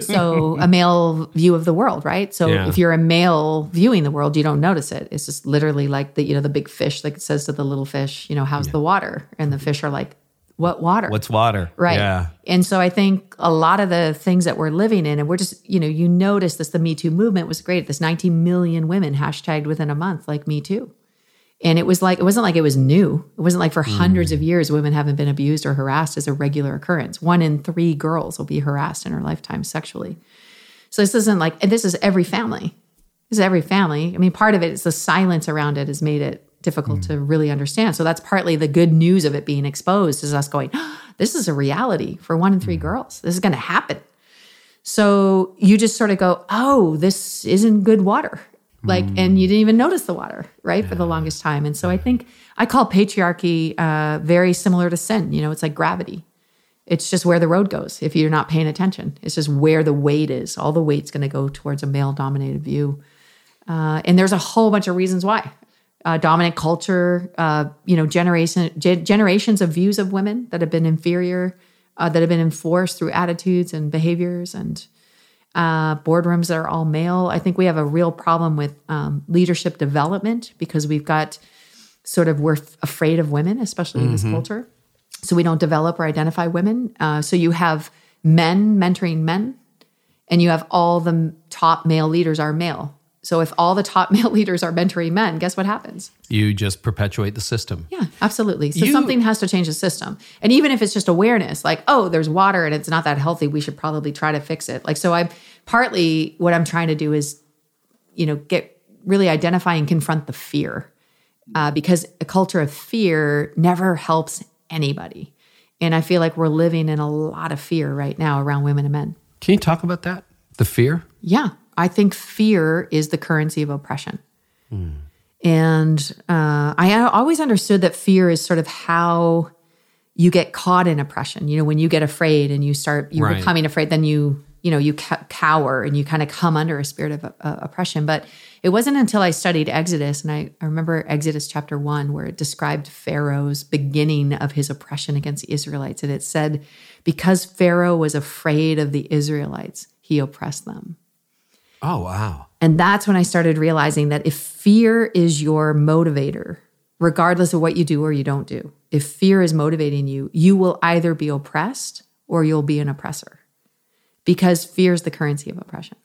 So, a male view of the world, right? So, Yeah. if you're a male viewing the world, you don't notice it. It's just literally like the, you know, the big fish, like it says to the little fish, you know, how's the water? And the fish are like, what water? What's water? Right. Yeah. And so I think a lot of the things that we're living in, and we're just, you know, you notice this, the Me Too movement was great. This 19 million women hashtagged within a month, like Me Too. And it was like, it wasn't like it was new. It wasn't like for hmm. hundreds of years, women haven't been abused or harassed as a regular occurrence. One in three girls will be harassed in her lifetime sexually. So this isn't like, and this is every family. This is every family. I mean, part of it is the silence around it has made it difficult hmm. to really understand. So that's partly the good news of it being exposed is us going, this is a reality for one in three hmm. girls. This is going to happen. So you just sort of go, oh, this isn't good water. Like, and you didn't even notice the water, right, for the longest time. And so I think I call patriarchy uh, very similar to sin. You know, it's like gravity. It's just where the road goes if you're not paying attention. It's just where the weight is. All the weight's going to go towards a male dominated view. Uh, and there's a whole bunch of reasons why. Uh, dominant culture, uh, you know, generation, ge- generations of views of women that have been inferior, uh, that have been enforced through attitudes and behaviors, and uh, boardrooms that are all male. I think we have a real problem with um, leadership development because we've got sort of we're f- afraid of women, especially in this culture. So we don't develop or identify women. Uh, so you have men mentoring men, and you have all the m- top male leaders are male. So if all the top male leaders are mentoring men, guess what happens? You just perpetuate the system. Yeah, absolutely. So You- something has to change the system. And even if it's just awareness, like, oh, there's water and it's not that healthy, we should probably try to fix it. Like, so I'm partly what I'm trying to do is, you know, get really identify and confront the fear uh, because a culture of fear never helps anybody. And I feel like we're living in a lot of fear right now around women and men. Can you talk about that? The fear? Yeah, I think fear is the currency of oppression. And uh, I always understood that fear is sort of how you get caught in oppression. You know, when you get afraid and you start you Right. becoming afraid, then you you know you cower and you kind of come under a spirit of uh, oppression. But it wasn't until I studied Exodus, and I, I remember Exodus chapter one, where it described Pharaoh's beginning of his oppression against the Israelites, and it said, because Pharaoh was afraid of the Israelites, he oppressed them. Oh, wow. And that's when I started realizing that if fear is your motivator, regardless of what you do or you don't do, if fear is motivating you, you will either be oppressed or you'll be an oppressor because fear is the currency of oppression.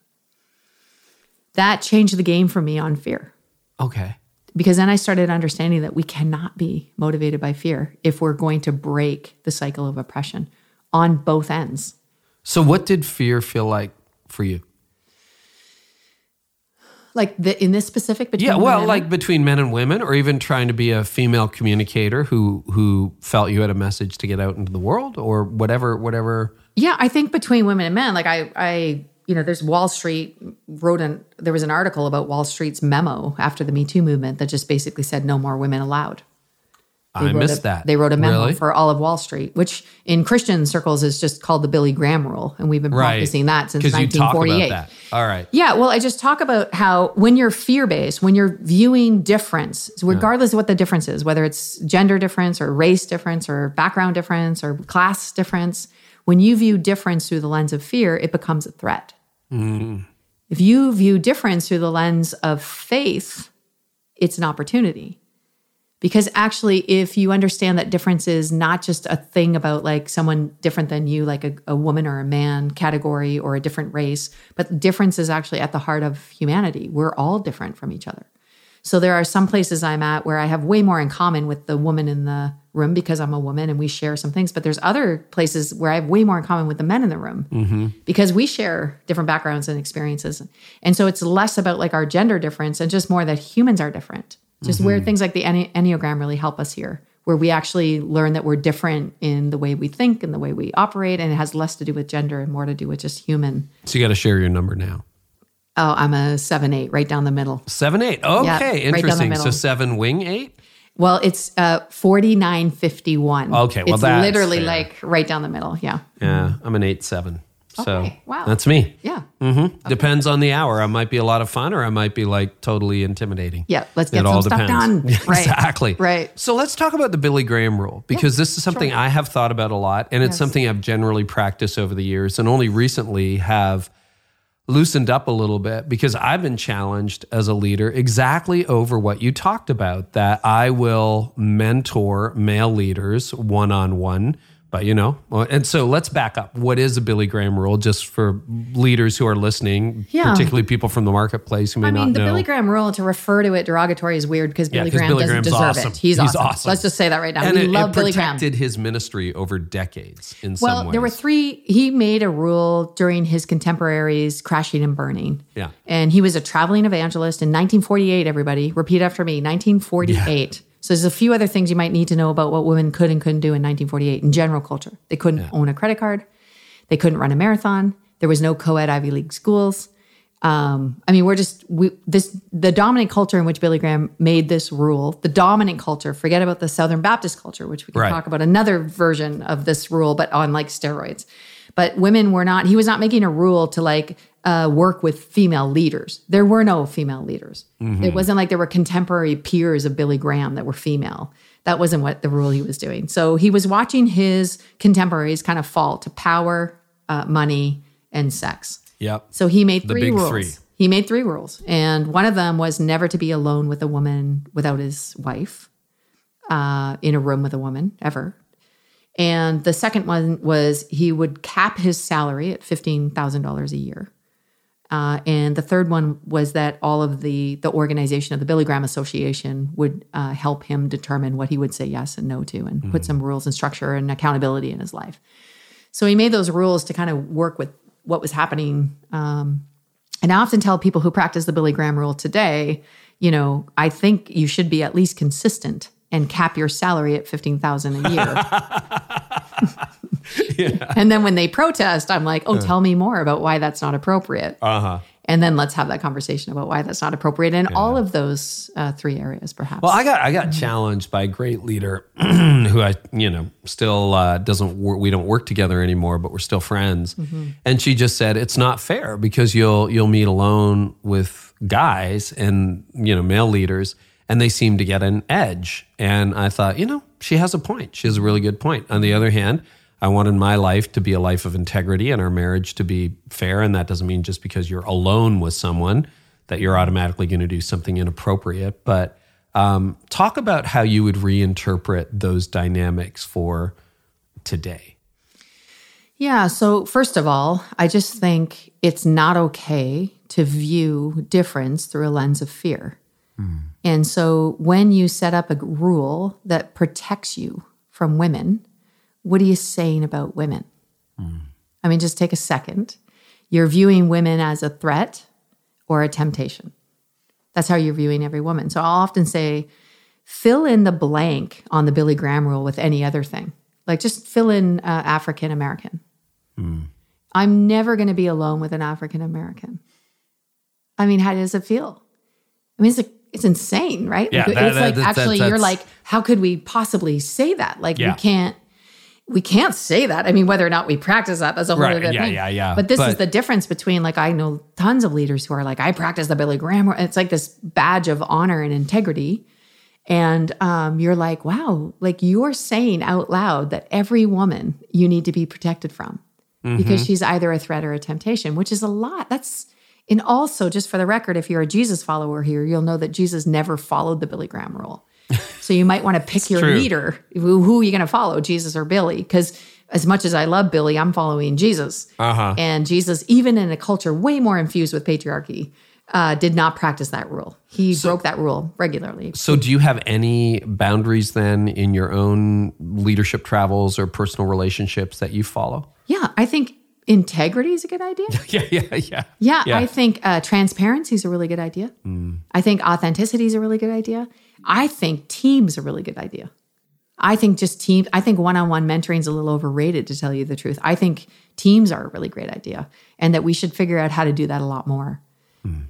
That changed the game for me on fear Okay. because then I started understanding that we cannot be motivated by fear if we're going to break the cycle of oppression on both ends. So, what did fear feel like for you? Like the, in this specific between Yeah, well, like between men and women, or even trying to be a female communicator who who felt you had a message to get out into the world, or whatever, whatever. Yeah, I think between women and men, like I, I, you know, there's Wall Street wrote an there was an article about Wall Street's memo after the Me Too movement that just basically said no more women allowed. They I wrote missed a- that. They wrote a memo Really? for all of Wall Street, which in Christian circles is just called the Billy Graham rule, and we've been right practicing that since because you talk 1948. about that. All right. Yeah, well, I just talk about how when you're fear based, when you're viewing difference, regardless of what the difference is, whether it's gender difference or race difference or background difference or class difference, when you view difference through the lens of fear, it becomes a threat. Mm. If you view difference through the lens of faith, it's an opportunity. Because actually, if you understand that difference is not just a thing about like someone different than you, like a, a woman or a man category or a different race, but difference is actually at the heart of humanity. We're all different from each other. So there are some places I'm at where I have way more in common with the woman in the room because I'm a woman and we share some things. But there's other places where I have way more in common with the men in the room mm-hmm. because we share different backgrounds and experiences. And so it's less about like our gender difference and just more that humans are different. Just where things like the Enne- Enneagram really help us here, where we actually learn that we're different in the way we think and the way we operate. And it has less to do with gender and more to do with just human. So you got to share your number now. Oh, I'm a seven, eight, right down the middle. Seven eight. Okay, the interesting. so seven wing eight. Well, it's uh, 4951. Okay, well, it's that's literally fair. like right down the middle. Yeah. Yeah, I'm an eight seven. So Okay, wow. that's me. Yeah. mm-hmm Depends on the hour. I might be a lot of fun, or I might be like totally intimidating. Yeah, let's get It all some stuff depends. done. Right. exactly. Right. So let's talk about the Billy Graham rule because this is something I have thought about a lot, and it's Yes. something I've generally practiced over the years, and only recently have loosened up a little bit because I've been challenged as a leader exactly over what you talked about that I will mentor male leaders one on one But you know, uh, and so let's back up. What is a Billy Graham rule, just for leaders who are listening, Yeah. particularly people from the marketplace who may I mean, not the know? Billy Graham rule to refer to it derogatory is weird because Yeah, Billy 'cause Graham Billy doesn't Graham's deserve awesome. it. He's, He's awesome. awesome. Let's just say that right now. and we it, love it Billy Graham. protected his ministry over decades in some Well, ways. there were three. He made a rule during his contemporaries crashing and burning. Yeah. And he was a traveling evangelist in 1948, everybody. Repeat after me 1948. So there's a few other things you might need to know about what women could and couldn't do in 1948 in general culture. They couldn't own a credit card, they couldn't run a marathon, there was no co ed Ivy League schools. Um, I mean, we're just we, this the dominant culture in which Billy Graham made this rule. The dominant culture. Forget about the Southern Baptist culture, which we can Right. talk about another version of this rule, but on like steroids. But women were not. He was not making a rule to like uh, work with female leaders. There were no female leaders. It wasn't like there were contemporary peers of Billy Graham that were female. That wasn't what the rule he was doing. So he was watching his contemporaries kind of fall to power, uh, money, and sex. Yep. So he made three rules. three. He made three rules, and one of them was never to be alone with a woman without his wife, uh, in a room with a woman ever. And the second one was he would cap his salary at fifteen thousand dollars a year. Uh, and the third one was that all of the the organization of the Billy Graham Association would uh, help him determine what he would say yes and no to, and put some rules and structure and accountability in his life. So he made those rules to kind of work with what was happening. Um, and I often tell people who practice the Billy Graham rule today, you know, I think you should be at least consistent and cap your salary at fifteen thousand a year. And then when they protest, I'm like, oh, tell me more about why that's not appropriate. Uh huh. And then let's have that conversation about why that's not appropriate in all of those uh, three areas, perhaps. Well, I got I got challenged by a great leader who I you know still uh, doesn't work. We don't work together anymore, but we're still friends. And she just said it's not fair because you'll you'll meet alone with guys and you know male leaders, and they seem to get an edge. And I thought, you know, she has a point. She has a really good point. On the other hand. I wanted my life to be a life of integrity and our marriage to be fair. And that doesn't mean just because you're alone with someone that you're automatically going to do something inappropriate. But um, talk about how you would reinterpret those dynamics for today. Yeah. So, first of all, I just think it's not okay to view difference through a lens of fear. And so, when you set up a rule that protects you from women, what are you saying about women? I mean, just take a second. You're viewing women as a threat or a temptation. That's how you're viewing every woman. So, I'll often say, fill in the blank on the Billy Graham rule with any other thing. Like, just fill in uh, African American. I'm never going to be alone with an African American. I mean, how does it feel? I mean, it's like, it's insane, right? Yeah, Like, that- it's that- like that- actually, you're like, how could we possibly say that? Like, Yeah. we can't, we can't say that. I mean, whether or not we practice that, that's a whole Right, other yeah, thing. yeah, yeah. yeah. But this is the difference between like I know tons of leaders who are like, I practice the Billy Graham. It's like this badge of honor and integrity. And um, you're like, wow, like you're saying out loud that every woman you need to be protected from Mm-hmm. because she's either a threat or a temptation, which is a lot. That's and also just for the record, if you're a Jesus follower here, you'll know that Jesus never followed the Billy Graham rule. So you might want to pick your true. leader. Who, who are you going to follow, Jesus or Billy? Because as much as I love Billy, I'm following Jesus. Uh-huh. And Jesus, even in a culture way more infused with patriarchy, uh, did not practice that rule. He broke that rule regularly. So, do you have any boundaries then in your own leadership travels or personal relationships that you follow? Yeah, I think integrity is a good idea. Yeah, yeah, yeah. Yeah, I think uh, transparency is a really good idea. I think authenticity is a really good idea. I think teams are a really good idea. I think just teams, I think one on one mentoring is a little overrated to tell you the truth. I think teams are a really great idea and that we should figure out how to do that a lot more.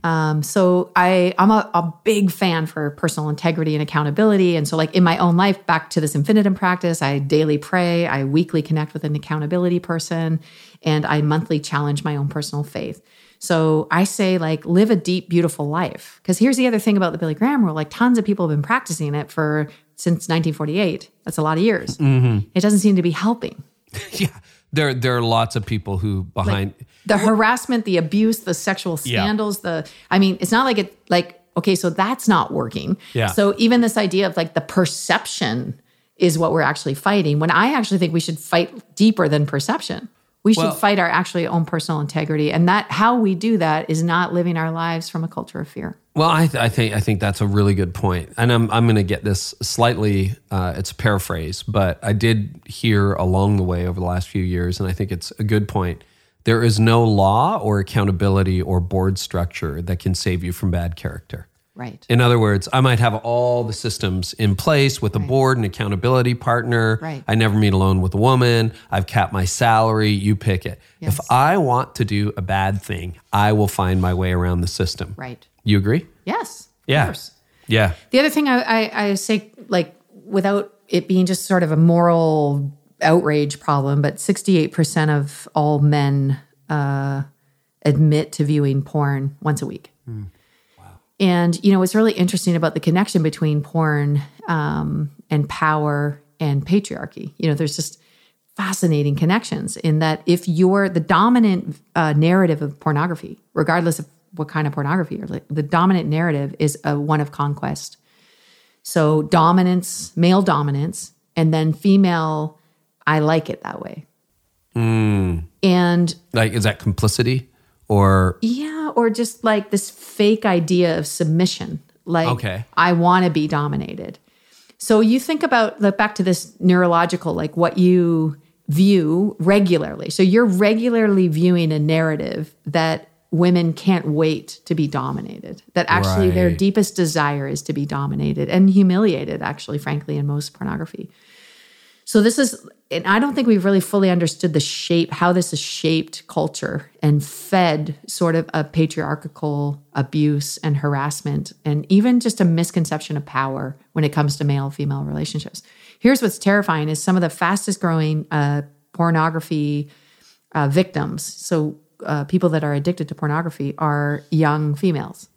Um, so I, I'm a, a big fan for personal integrity and accountability. And so, like in my own life, back to this infinitum practice, I daily pray, I weekly connect with an accountability person, and I monthly challenge my own personal faith. So I say, like, live a deep, beautiful life. Because here's the other thing about the Billy Graham rule: like, tons of people have been practicing it for since 1948. That's a lot of years. Mm-hmm. It doesn't seem to be helping. Yeah. There, there are lots of people who behind. the harassment, the abuse, the sexual Yeah. scandals, the I mean, it's not like it like okay, so that's not working. Yeah. So even this idea of like the perception is what we're actually fighting. When I actually think we should fight deeper than perception. We should Well- fight our actually own personal integrity. And that how we do that is not living our lives from a culture of fear. Well, I, th- I think I think that's a really good point, and I'm I'm going to get this slightly. Uh, it's a paraphrase, but I did hear along the way over the last few years, and I think it's a good point. There is no law or accountability or board structure that can save you from bad character. Right. In other words, I might have all the systems in place with a board and accountability partner. Right. I never meet alone with a woman. I've capped my salary. You pick it. Yes. If I want to do a bad thing, I will find my way around the system. Right. You agree? Yes. of Yeah. course. Yeah. The other thing I, I, I say, like, without it being just sort of a moral outrage problem, but 68% of all men uh, admit to viewing porn once a week. And, you know, what's really interesting about the connection between porn um, and power and patriarchy, you know, there's just fascinating connections in that if you're the dominant uh, narrative of pornography, regardless of what kind of pornography you're like, the dominant narrative is a one of conquest. So dominance, male dominance, and then female, I like it that way. And Like, is that complicity or yeah, or just like this fake idea of submission. Like, Okay. I want to be dominated. So you think about look back to this neurological, like what you view regularly. So you're regularly viewing a narrative that women can't wait to be dominated. That actually their deepest desire is to be dominated and humiliated, actually, frankly, in most pornography. So this is, and I don't think we've really fully understood the shape, how this has shaped culture and fed sort of a patriarchal abuse and harassment, and even just a misconception of power when it comes to male female relationships. Here's what's terrifying: is some of the fastest growing uh, pornography uh, victims. So uh, people that are addicted to pornography are young females.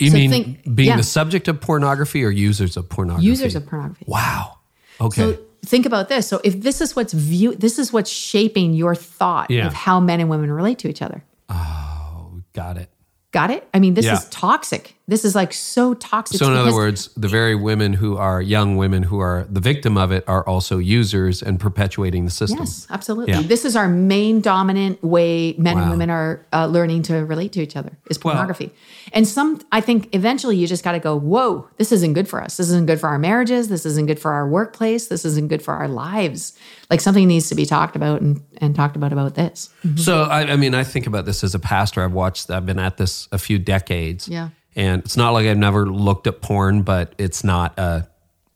you So mean think- being yeah. the subject of pornography or users of pornography? Users of pornography. Wow. Okay. So think about this. So if this is what's view, this is what's shaping your thought Yeah. of how men and women relate to each other. Oh, got it. Got it? I mean, this Yeah. is toxic. This is like so toxic. So, in other words, the very women who are young women who are the victim of it are also users and perpetuating the system. Yes, absolutely. Yeah. This is our main dominant way men and women are uh, learning to relate to each other is pornography. and some, I think, eventually you just got to go, whoa, this isn't good for us. This isn't good for our marriages. This isn't good for our workplace. This isn't good for our lives. Like something needs to be talked about and, and talked about about this. So, I, I mean, I think about this as a pastor. I've watched, I've been at this a few decades. Yeah. And it's not like I've never looked at porn, but it's not a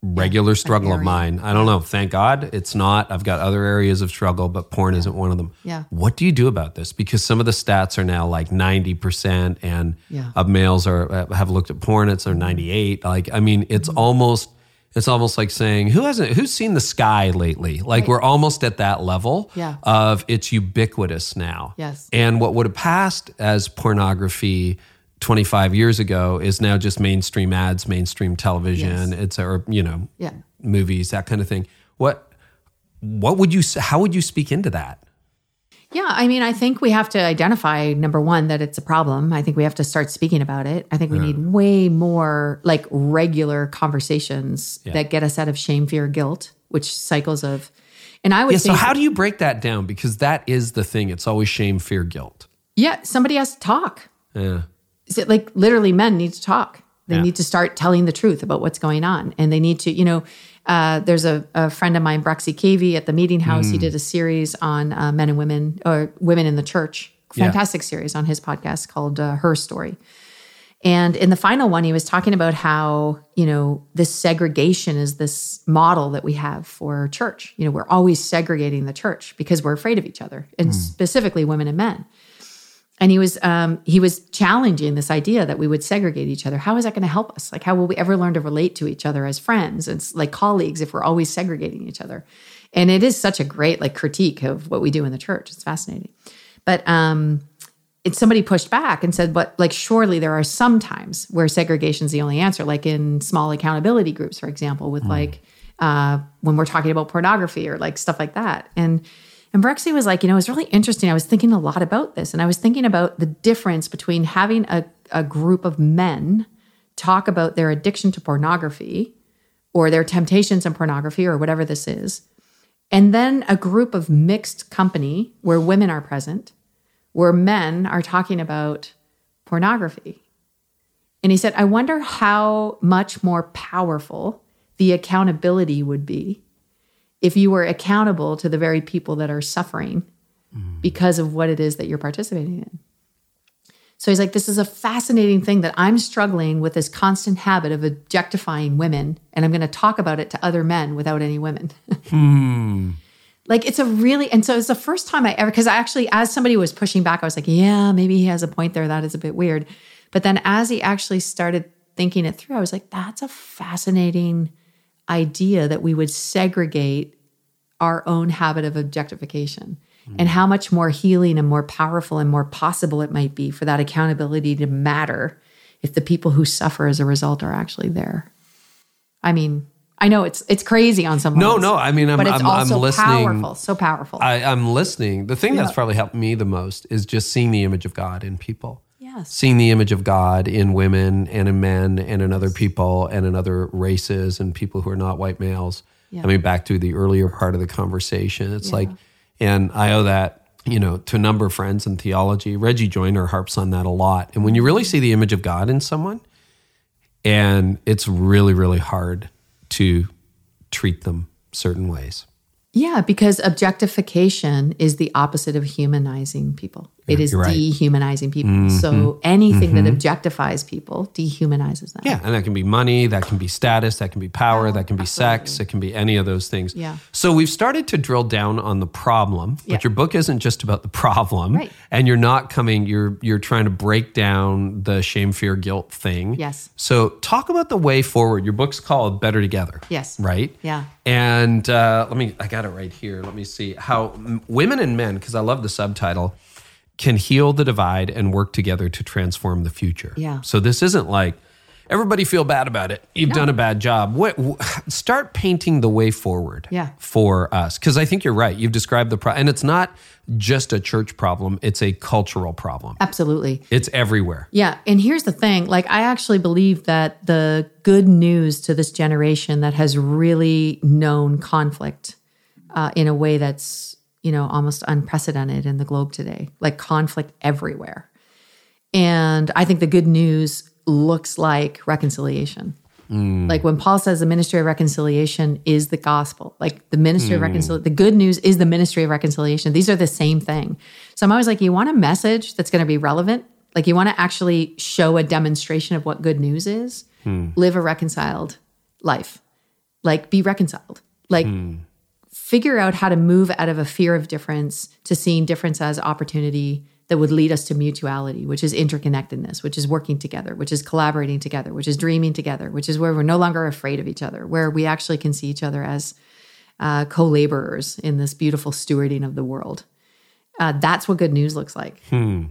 regular struggle of mine. I don't know. Thank God it's not. I've got other areas of struggle, but porn isn't one of them. Yeah. What do you do about this? Because some of the stats are now like 90% and Yeah. of males are uh, have looked at porn, it's are 98. Like, I mean, it's almost it's almost like saying who hasn't who's seen the sky lately? Like we're almost at that level Yeah. of it's ubiquitous now. Yes. And what would have passed as pornography 25 years ago is now just mainstream ads, mainstream television, Yes. it's or you know, Yeah. movies, that kind of thing. What what would you how would you speak into that? Yeah, I mean, I think we have to identify number one that it's a problem. I think we have to start speaking about it. I think we need way more like regular conversations that get us out of shame, fear, guilt, which cycles of. And I would Yeah, say, so how do you break that down because that is the thing. It's always shame, fear, guilt. yeah, somebody has to talk. Yeah. Is it like literally men need to talk? They Yeah. need to start telling the truth about what's going on, and they need to, you know. Uh, there's a, a friend of mine, Bruxy Cavey, at the Meeting House. Mm. He did a series on uh, men and women, or women in the church. Yeah. Fantastic series on his podcast called uh, Her Story. And in the final one, he was talking about how, you know, this segregation is this model that we have for church. You know, we're always segregating the church because we're afraid of each other, and specifically women and men. And he was um, he was challenging this idea that we would segregate each other. How is that going to help us? Like, how will we ever learn to relate to each other as friends and like colleagues if we're always segregating each other? And it is such a great like critique of what we do in the church. It's fascinating. But um, it, somebody pushed back and said, but like, surely there are some times where segregation is the only answer, like in small accountability groups, for example, with like uh, when we're talking about pornography or like stuff like that. And and Bruxy was like, you know, it was really interesting. I was thinking a lot about this, and I was thinking about the difference between having a, a group of men talk about their addiction to pornography or their temptations in pornography or whatever this is. And then a group of mixed company where women are present, where men are talking about pornography. And he said, I wonder how much more powerful the accountability would be if you were accountable to the very people that are suffering because of what it is that you're participating in. So he's like, This is a fascinating thing that I'm struggling with this constant habit of objectifying women. And I'm going to talk about it to other men without any women. Hmm. Like it's a really, and so it's the first time I ever, because I actually, as somebody was pushing back, I was like, yeah, maybe he has a point there. That is a bit weird. But then as he actually started thinking it through, I was like, that's a fascinating idea that we would segregate our own habit of objectification and how much more healing and more powerful and more possible it might be for that accountability to matter if the people who suffer as a result are actually there. I mean, I know it's it's crazy on some No, levels, no. I mean, I'm, but it's I'm, also I'm listening. powerful, so powerful. I, I'm listening. The thing that's probably helped me the most is just seeing the image of God in people. yes. Seeing the image of God in women and in men and in other people and in other races and people who are not white males. Yeah. I mean, back to the earlier part of the conversation. It's like, and I owe that, you know, to a number of friends in theology. Reggie Joiner harps on that a lot. And when you really see the image of God in someone, and it's really, really hard to treat them certain ways. Yeah, because objectification is the opposite of humanizing people. it is right. dehumanizing people. Mm-hmm. So anything that mm-hmm. objectifies people dehumanizes them. Yeah, and that can be money, that can be status, that can be power, that can be sex, it can be any of those things. Yeah. So we've started to drill down on the problem, but Yeah. your book isn't just about the problem. Right. And you're not coming, you're you're trying to break down the shame, fear, guilt thing. Yes. So talk about the way forward. Your book's called Better Together. Yes. Right? Yeah. And uh, let me, I got it right here. Let me see how m- women and men, because I love the subtitle, can heal the divide and work together to transform the future. Yeah. So this isn't like everybody feel bad about it. You've done a bad job. What, start painting the way forward Yeah. for us. Because I think you're right. You've described the problem. And it's not just a church problem, it's a cultural problem. Absolutely. It's everywhere. Yeah. And here's the thing like, I actually believe that the good news to this generation that has really known conflict uh, in a way that's, you know, almost unprecedented in the globe today, like conflict everywhere. And I think the good news looks like reconciliation. Like when Paul says the ministry of reconciliation is the gospel, like the ministry of hmm. reconciliation, the good news is the ministry of reconciliation. These are the same thing. So I'm always like, you want a message that's going to be relevant? Like you want to actually show a demonstration of what good news is? Hmm. Live a reconciled life. Like be reconciled. Like hmm. figure out how to move out of a fear of difference to seeing difference as opportunity that would lead us to mutuality, which is interconnectedness, which is working together, which is collaborating together, which is dreaming together, which is where we're no longer afraid of each other, where we actually can see each other as uh, co laborers in this beautiful stewarding of the world. Uh, that's what good news looks like.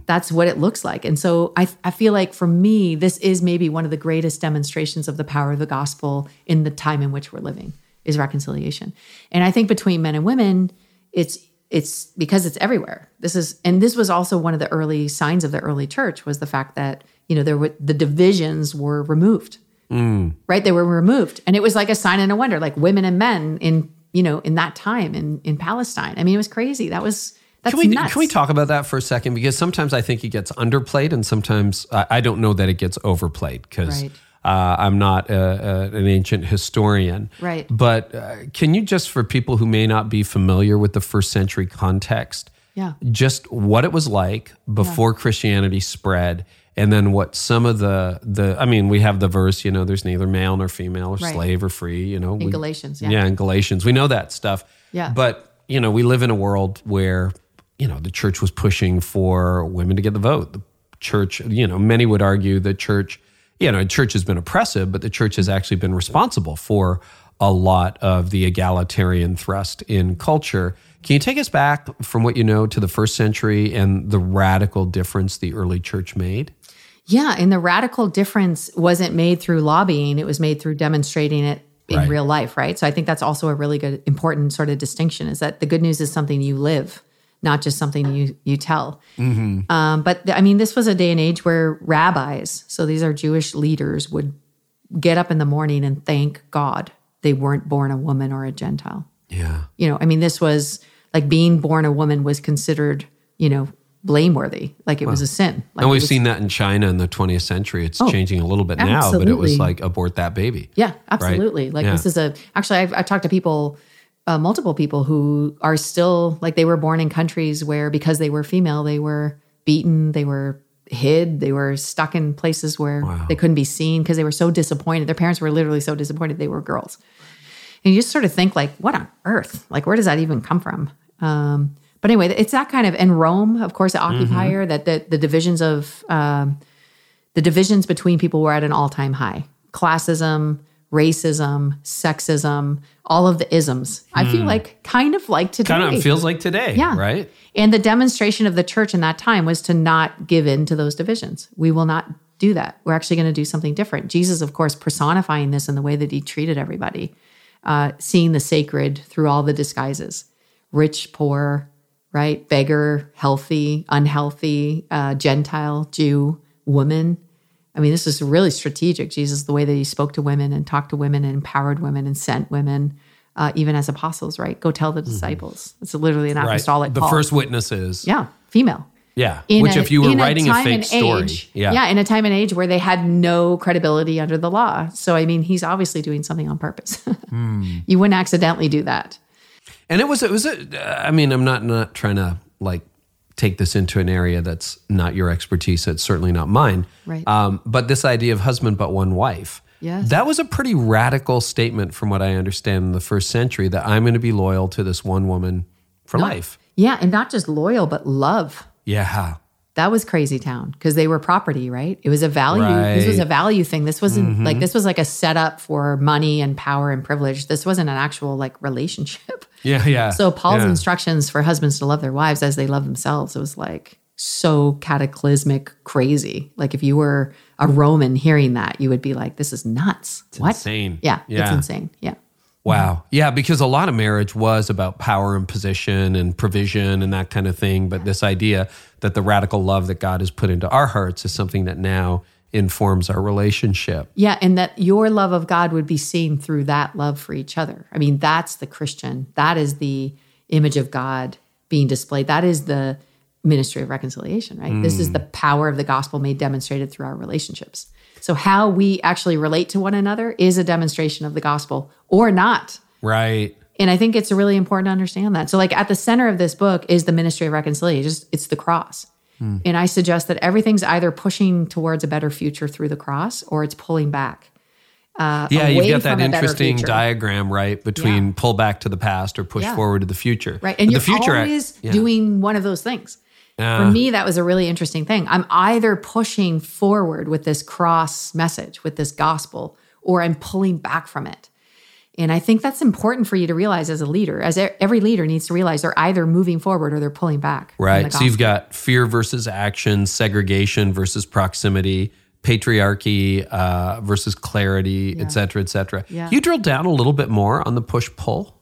That's what it looks like. And so I, I feel like for me, this is maybe one of the greatest demonstrations of the power of the gospel in the time in which we're living is reconciliation. And I think between men and women, it's it's because it's everywhere. This is and this was also one of the early signs of the early church was the fact that, you know, there were the divisions were removed. Mm. Right? They were removed. And it was like a sign and a wonder, like women and men in, you know, in that time in in Palestine. I mean, it was crazy. That was that's Can we nuts. can we talk about that for a second? Because sometimes I think it gets underplayed, and sometimes I, I don't know that it gets overplayed because Right. Uh, I'm not uh uh an ancient historian. Right. But uh, can you just, for people who may not be familiar with the first century context, Yeah. just what it was like before Christianity spread, and then what some of the the I mean, we have the verse, you know, there's neither male nor female or Right. slave or free, you know, in we- Galatians, yeah. yeah, in Galatians. We know that stuff. Yeah. But, you know, we live in a world where, you know, the church was pushing for women to get the vote. The church, you know, many would argue the church, you know, church has been oppressive, but the church has actually been responsible for a lot of the egalitarian thrust in culture. Can you take us back from what you know to the first century and the radical difference the early church made? Yeah, and the radical difference wasn't made through lobbying, it was made through demonstrating it in Right. real life, right? So I think that's also a really good important sort of distinction is that the good news is something you live, not just something you you tell. Um, but th- I mean, this was a day and age where rabbis, so these are Jewish leaders, would get up in the morning and thank God they weren't born a woman or a Gentile. Yeah. You know, I mean, this was like being born a woman was considered, you know, blameworthy. Like it was a sin. Like and we've was- seen that in China in the 20th century. It's Oh, changing a little bit now, but it was like abort that baby. Yeah, absolutely. Like Yeah. this is a actually I've, I've talked to people, uh, multiple people who are still like they were born in countries where because they were female they were beaten, they were hid, they were stuck in places where they couldn't be seen because they were so disappointed. Their parents were literally so disappointed they were girls. And you just sort of think like, what on earth? Like where does that even come from? Um, but anyway, it's that kind of in Rome, of course, the occupier that the the divisions of um, the divisions between people were at an all-time high classism racism sexism all of the isms. I feel like kind of like today. Kind of feels like today, yeah. right? and the demonstration of the church in that time was to not give in to those divisions. We will not do that. We're actually going to do something different. Jesus of course personifying this in the way that he treated everybody uh, seeing the sacred through all the disguises. Rich poor right? Beggar healthy unhealthy uh, gentile jew woman I mean, this is really strategic. Jesus, the way that he spoke to women and talked to women and empowered women and sent women, uh, even as apostles, right? Go tell the disciples. It's literally an Mm-hmm. Right. apostolic The call. first witnesses. yeah, female. Yeah. In Which, a- if you were writing a, time fake story, age, yeah. yeah, in a time and age where they had no credibility under the law. So, I mean, he's obviously doing something on purpose. Hmm. You wouldn't accidentally do that. And it was, it was, a, I mean, I'm not, not trying to like take this into an area that's not your expertise. It's certainly not mine. Right. Um, but this idea of husband but one wife. Yes. That was a pretty radical statement from what I understand in the first century that I'm going to be loyal to this one woman for life. Yeah, and not just loyal, but love. Yeah. That was crazy town because they were property, right? It was a value. This was a value thing. This wasn't Mm-hmm. like this was like a setup for money and power and privilege. This wasn't an actual like relationship. Yeah. Yeah. So Paul's yeah. instructions for husbands to love their wives as they love themselves, it was like so cataclysmic, crazy. Like if you were a Roman hearing that, you would be like, "This is nuts." what? insane. Yeah, it's Yeah. insane. Yeah. Wow. Yeah, because a lot of marriage was about power and position and provision and that kind of thing. But this idea that the radical love that God has put into our hearts is something that now informs our relationship. Yeah, and that your love of God would be seen through that love for each other. I mean, that's the Christian. That is the image of God being displayed. That is the ministry of reconciliation, right? This is mm. the power of the gospel made demonstrated through our relationships. So, how we actually relate to one another is a demonstration of the gospel or not. Right. And I think it's really important to understand that. So, like at the center of this book is the ministry of reconciliation. Just it's the cross. Hmm. And I suggest that everything's either pushing towards a better future through the cross or it's pulling back. Uh, yeah, you've got that from a better interesting diagram, right, between Yeah. pull back to the past or push Yeah. forward to the future. Right. And But you're the future, always yeah. doing one of those things. Yeah. For me, that was a really interesting thing. I'm either pushing forward with this cross message, with this gospel, or I'm pulling back from it. And I think that's important for you to realize as a leader, as every leader needs to realize they're either moving forward or they're pulling back. Right. So you've got fear versus action, segregation versus proximity, patriarchy uh, versus clarity, et cetera, et cetera. Yeah. You drill down a little bit more on the push pull.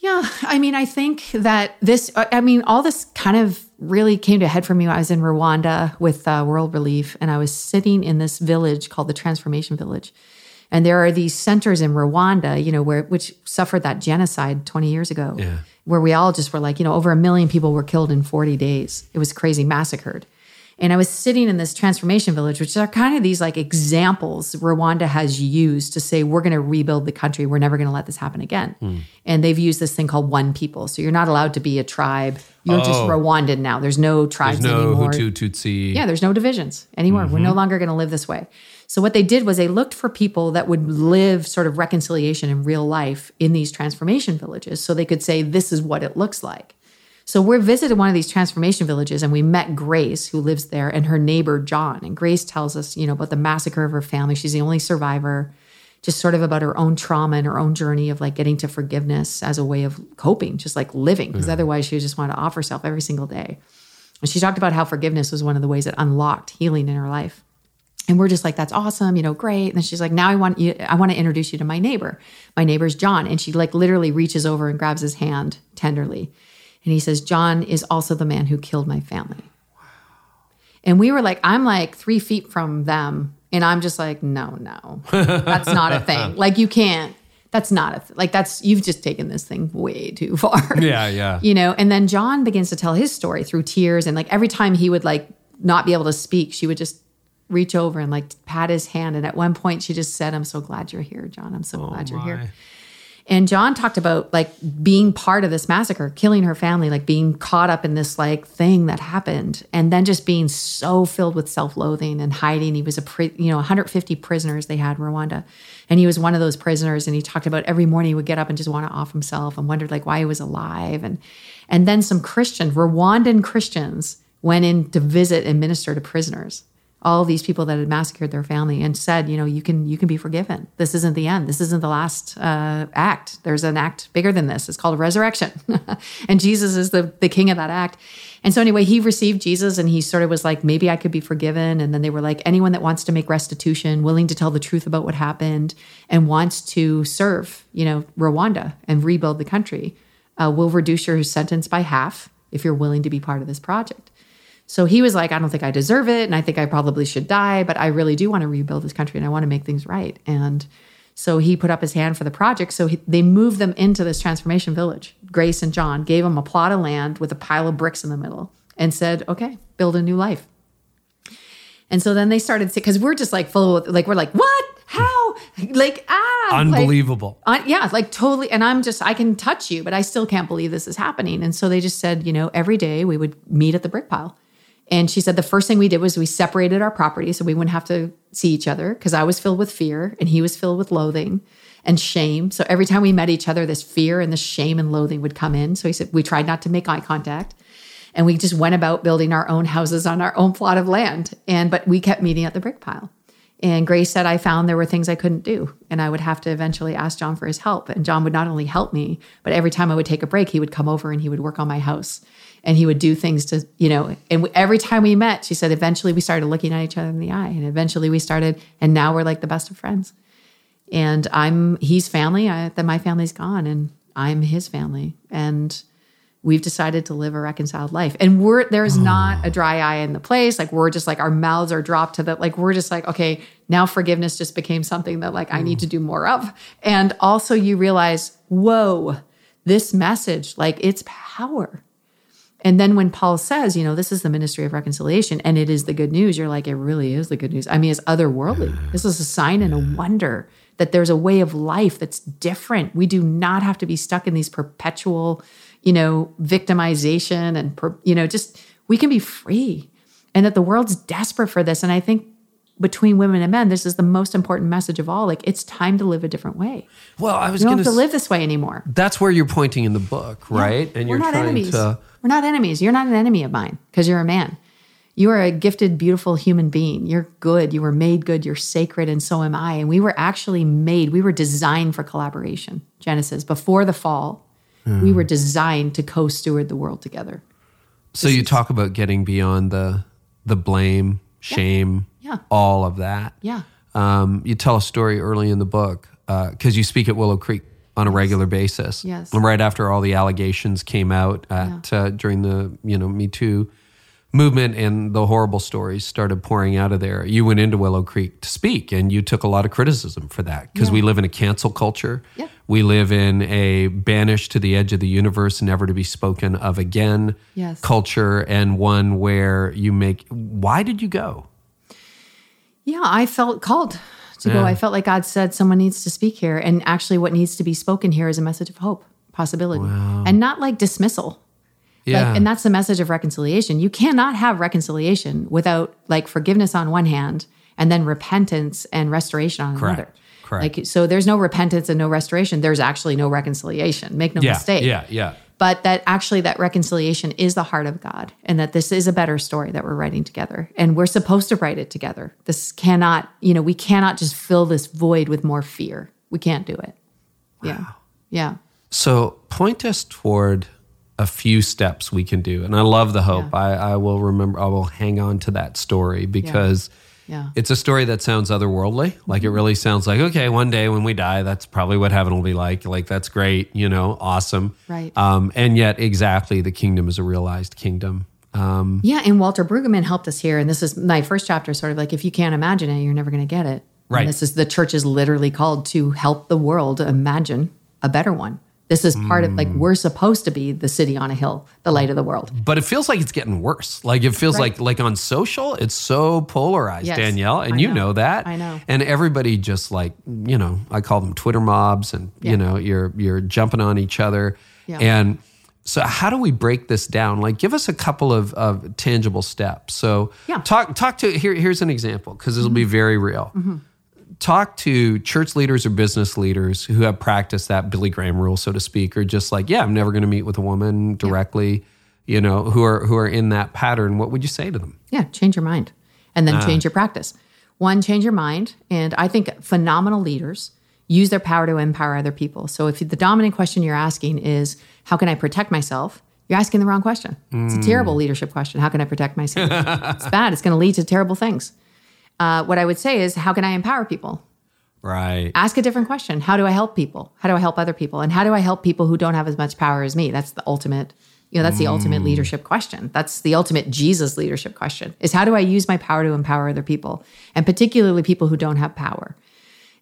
Yeah, I mean, I think that this, I mean, all this kind of really came to head for me. I was in Rwanda with uh, World Relief, and I was sitting in this village called the Transformation Village. And there are these centers in Rwanda, you know, where which suffered that genocide 20 years ago, Yeah. where we all just were like, you know, over a million people were killed in 40 days. It was crazy, massacred. And I was sitting in this transformation village, which are kind of these like examples Rwanda has used to say, we're going to rebuild the country. We're never going to let this happen again. Hmm. And they've used this thing called one people. So you're not allowed to be a tribe. You're just Oh. Rwandan now. There's no tribes There's no anymore. Hutu, Tutsi. Yeah, there's no divisions anymore. We're no mm-hmm. longer going to live this way. So what they did was they looked for people that would live sort of reconciliation in real life in these transformation villages so they could say this is what it looks like. So we visited one of these transformation villages and we met Grace who lives there and her neighbor John and Grace tells us, you know, about the massacre of her family. She's the only survivor. Just sort of about her own trauma and her own journey of like getting to forgiveness as a way of coping, just like living, because otherwise she just want to off herself every single day. And she talked about how forgiveness was one of the ways that unlocked healing in her life. And we're just like, that's awesome, you know, great. And then she's like, now I want you, I want to introduce you to my neighbor. My neighbor's John. And she like literally reaches over and grabs his hand tenderly. And he says, John is also the man who killed my family. Wow. And we were like, I'm like three feet from them. And I'm just like, no, no, that's not a thing. Like, you can't. That's not a th- like that's you've just taken this thing way too far. Yeah, yeah. you know, and then John begins to tell his story through tears and like every time he would like not be able to speak, she would just reach over and like pat his hand and at one point she just said, "I'm so glad you're here, John. I'm so oh, glad you're Oh, here." And John talked about like being part of this massacre, killing her family, like being caught up in this like thing that happened, and then just being so filled with self-loathing and hiding. He was a pri- you know 150 prisoners they had in Rwanda, and he was one of those prisoners. And he talked about every morning he would get up and just want to off himself and wondered like why he was alive. And and then some Christian Rwandan Christians went in to visit and minister to prisoners all these people that had massacred their family and said, you know, you can you can be forgiven. This isn't the end. This isn't the last uh, act. There's an act bigger than this. It's called resurrection, and Jesus is the the king of that act. And so anyway, he received Jesus, and he sort of was like, maybe I could be forgiven. And then they were like, anyone that wants to make restitution, willing to tell the truth about what happened, and wants to serve, you know, Rwanda and rebuild the country, uh, will reduce your sentence by half if you're willing to be part of this project. So he was like, I don't think I deserve it. And I think I probably should die, but I really do want to rebuild this country and I want to make things right. And so he put up his hand for the project. So he, they moved them into this transformation village. Grace and John gave them a plot of land with a pile of bricks in the middle and said, okay, build a new life. And so then they started because we're just like full of like, we're like, what? How? Like, ah. like- Unbelievable. uh, yeah, like totally. And I'm just, I can touch you, but I still can't believe this is happening. And so they just said, you know, every day we would meet at the brick pile. And she said the first thing we did was we separated our property so we wouldn't have to see each other because I was filled with fear and he was filled with loathing and shame. So every time we met each other, this fear and this shame and loathing would come in. So he said we tried not to make eye contact. And we just went about building our own houses on our own plot of land. And but we kept meeting at the brick pile. And Grace said, I found there were things I couldn't do. And I would have to eventually ask John for his help. And John would not only help me, but every time I would take a break, he would come over and he would work on my house. And he would do things to, you know, and every time we met, she said, eventually we started looking at each other in the eye. And eventually we started, and now we're like the best of friends. And I'm, he's family, I, then my family's gone, and I'm his family. And we've decided to live a reconciled life and we're there's not a dry eye in the place like we're just like our mouths are dropped to the like we're just like okay now forgiveness just became something that like i need to do more of and also you realize whoa this message like it's power and then when paul says you know this is the ministry of reconciliation and it is the good news you're like it really is the good news i mean it's otherworldly this is a sign and a wonder that there's a way of life that's different we do not have to be stuck in these perpetual you know, victimization and, per- you know, just we can be free and that the world's desperate for this. And I think between women and men, this is the most important message of all. Like, it's time to live a different way. Well, I was going to live this way anymore. That's where you're pointing in the book, right? And We're you're trying enemies. to. We're not enemies. You're not an enemy of mine because you're a man. You are a gifted, beautiful human being. You're good. You were made good. You're sacred, and so am I. And we were actually made, we were designed for collaboration. Genesis, before the fall, Hmm. we were designed to co steward the world together. So you talk about getting beyond the the blame, shame, Yeah. all of that. Yeah. Um, you tell a story early in the book because you speak at Willow Creek on a regular basis. Yes. And right after all the allegations came out at uh, during the you know Me Too movement and the horrible stories started pouring out of there, you went into Willow Creek to speak, and you took a lot of criticism for that because we live in a cancel culture. Yeah. We live in a banished to the edge of the universe, never to be spoken of again Yes. culture, and one where you make. Why did you go? Yeah, I felt called to go. I felt like God said someone needs to speak here. And actually, what needs to be spoken here is a message of hope, possibility, and not like dismissal. Yeah. Like, and that's the message of reconciliation. You cannot have reconciliation without like forgiveness on one hand and then repentance and restoration on Correct. another. Correct. Like so there's no repentance and no restoration. There's actually no reconciliation. Make no yeah, mistake. yeah, yeah. But that actually that reconciliation is the heart of God and that this is a better story that we're writing together. And we're supposed to write it together. This cannot, you know, we cannot just fill this void with more fear. We can't do it. Yeah. Yeah. So point us toward a few steps we can do. And I love the hope. Yeah. I, I will remember, I will hang on to that story because Yeah. it's a story that sounds otherworldly. Like it really sounds like, okay, one day when we die, that's probably what heaven will be like. Like that's great, you know, awesome. Right. Um, and yet, exactly, the kingdom is a realized kingdom. Um, Yeah, and Walter Brueggemann helped us here. And this is my first chapter, sort of like if you can't imagine it, you're never going to get it. Right. And this is the church is literally called to help the world imagine a better one. This is part of like Mm. we're supposed to be the city on a hill, the light of the world. But it feels like it's getting worse. Like it feels Right. like like on social, it's so polarized, Yes, Danielle, and I you know. know that. I know. And everybody just like you know, I call them Twitter mobs, and Yeah. you know, you're you're jumping on each other, Yeah. and so how do we break this down? Like, give us a couple of, of tangible steps. So Yeah. Mm-hmm. talk talk to here. Here's an example because this will be very real. Talk to church leaders or business leaders who have practiced that Billy Graham rule, so to speak, or just like, yeah, I'm never going to meet with a woman directly. You know, who are who are in that pattern. What would you say to them? Yeah, change your mind and Ah. then change your practice. One, change your mind. And I think phenomenal leaders use their power to empower other people. So if the dominant question you're asking is, how can I protect myself? You're asking the wrong question. It's a terrible leadership question. How can I protect myself? it's bad. It's going to lead to terrible things. Uh, what I would say is, how can I empower people? Right. Ask a different question. How do I help people? How do I help other people? And how do I help people who don't have as much power as me? That's the ultimate, you know, that's the ultimate leadership question. That's the ultimate Jesus leadership question is how do I use my power to empower other people? And particularly people who don't have power.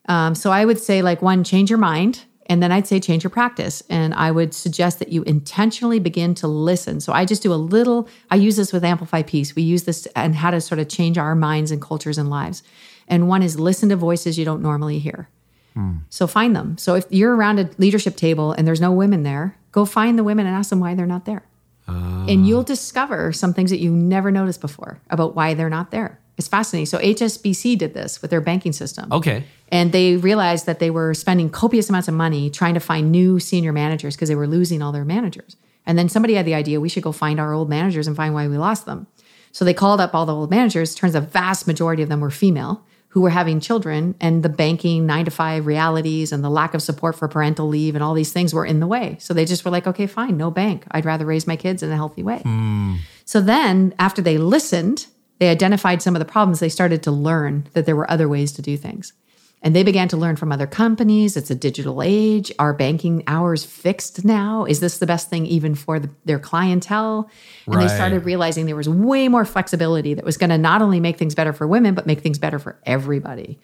Um, so I would say, like, one, change your mind. And then I'd say change your practice. And I would suggest that you intentionally begin to listen. So I just do a little, I use this with Amplify Peace. We use this and how to sort of change our minds and cultures and lives. And one is listen to voices you don't normally hear. Hmm. So find them. So if you're around a leadership table and there's no women there, go find the women and ask them why they're not there. And ah. you'll discover some things that you never noticed before about why they're not there. It's fascinating. So HSBC did this with their banking system. Okay. And they realized that they were spending copious amounts of money trying to find new senior managers because they were losing all their managers. And then somebody had the idea we should go find our old managers and find why we lost them. So they called up all the old managers. Turns a vast majority of them were female who were having children, and the banking nine to five realities and the lack of support for parental leave and all these things were in the way. So they just were like, okay, fine, no bank. I'd rather raise my kids in a healthy way. Hmm. So then, after they listened, they identified some of the problems. They started to learn that there were other ways to do things. And they began to learn from other companies. It's a digital age. Are banking hours fixed now? Is this the best thing even for the, their clientele? And Right. they started realizing there was way more flexibility that was going to not only make things better for women, but make things better for everybody.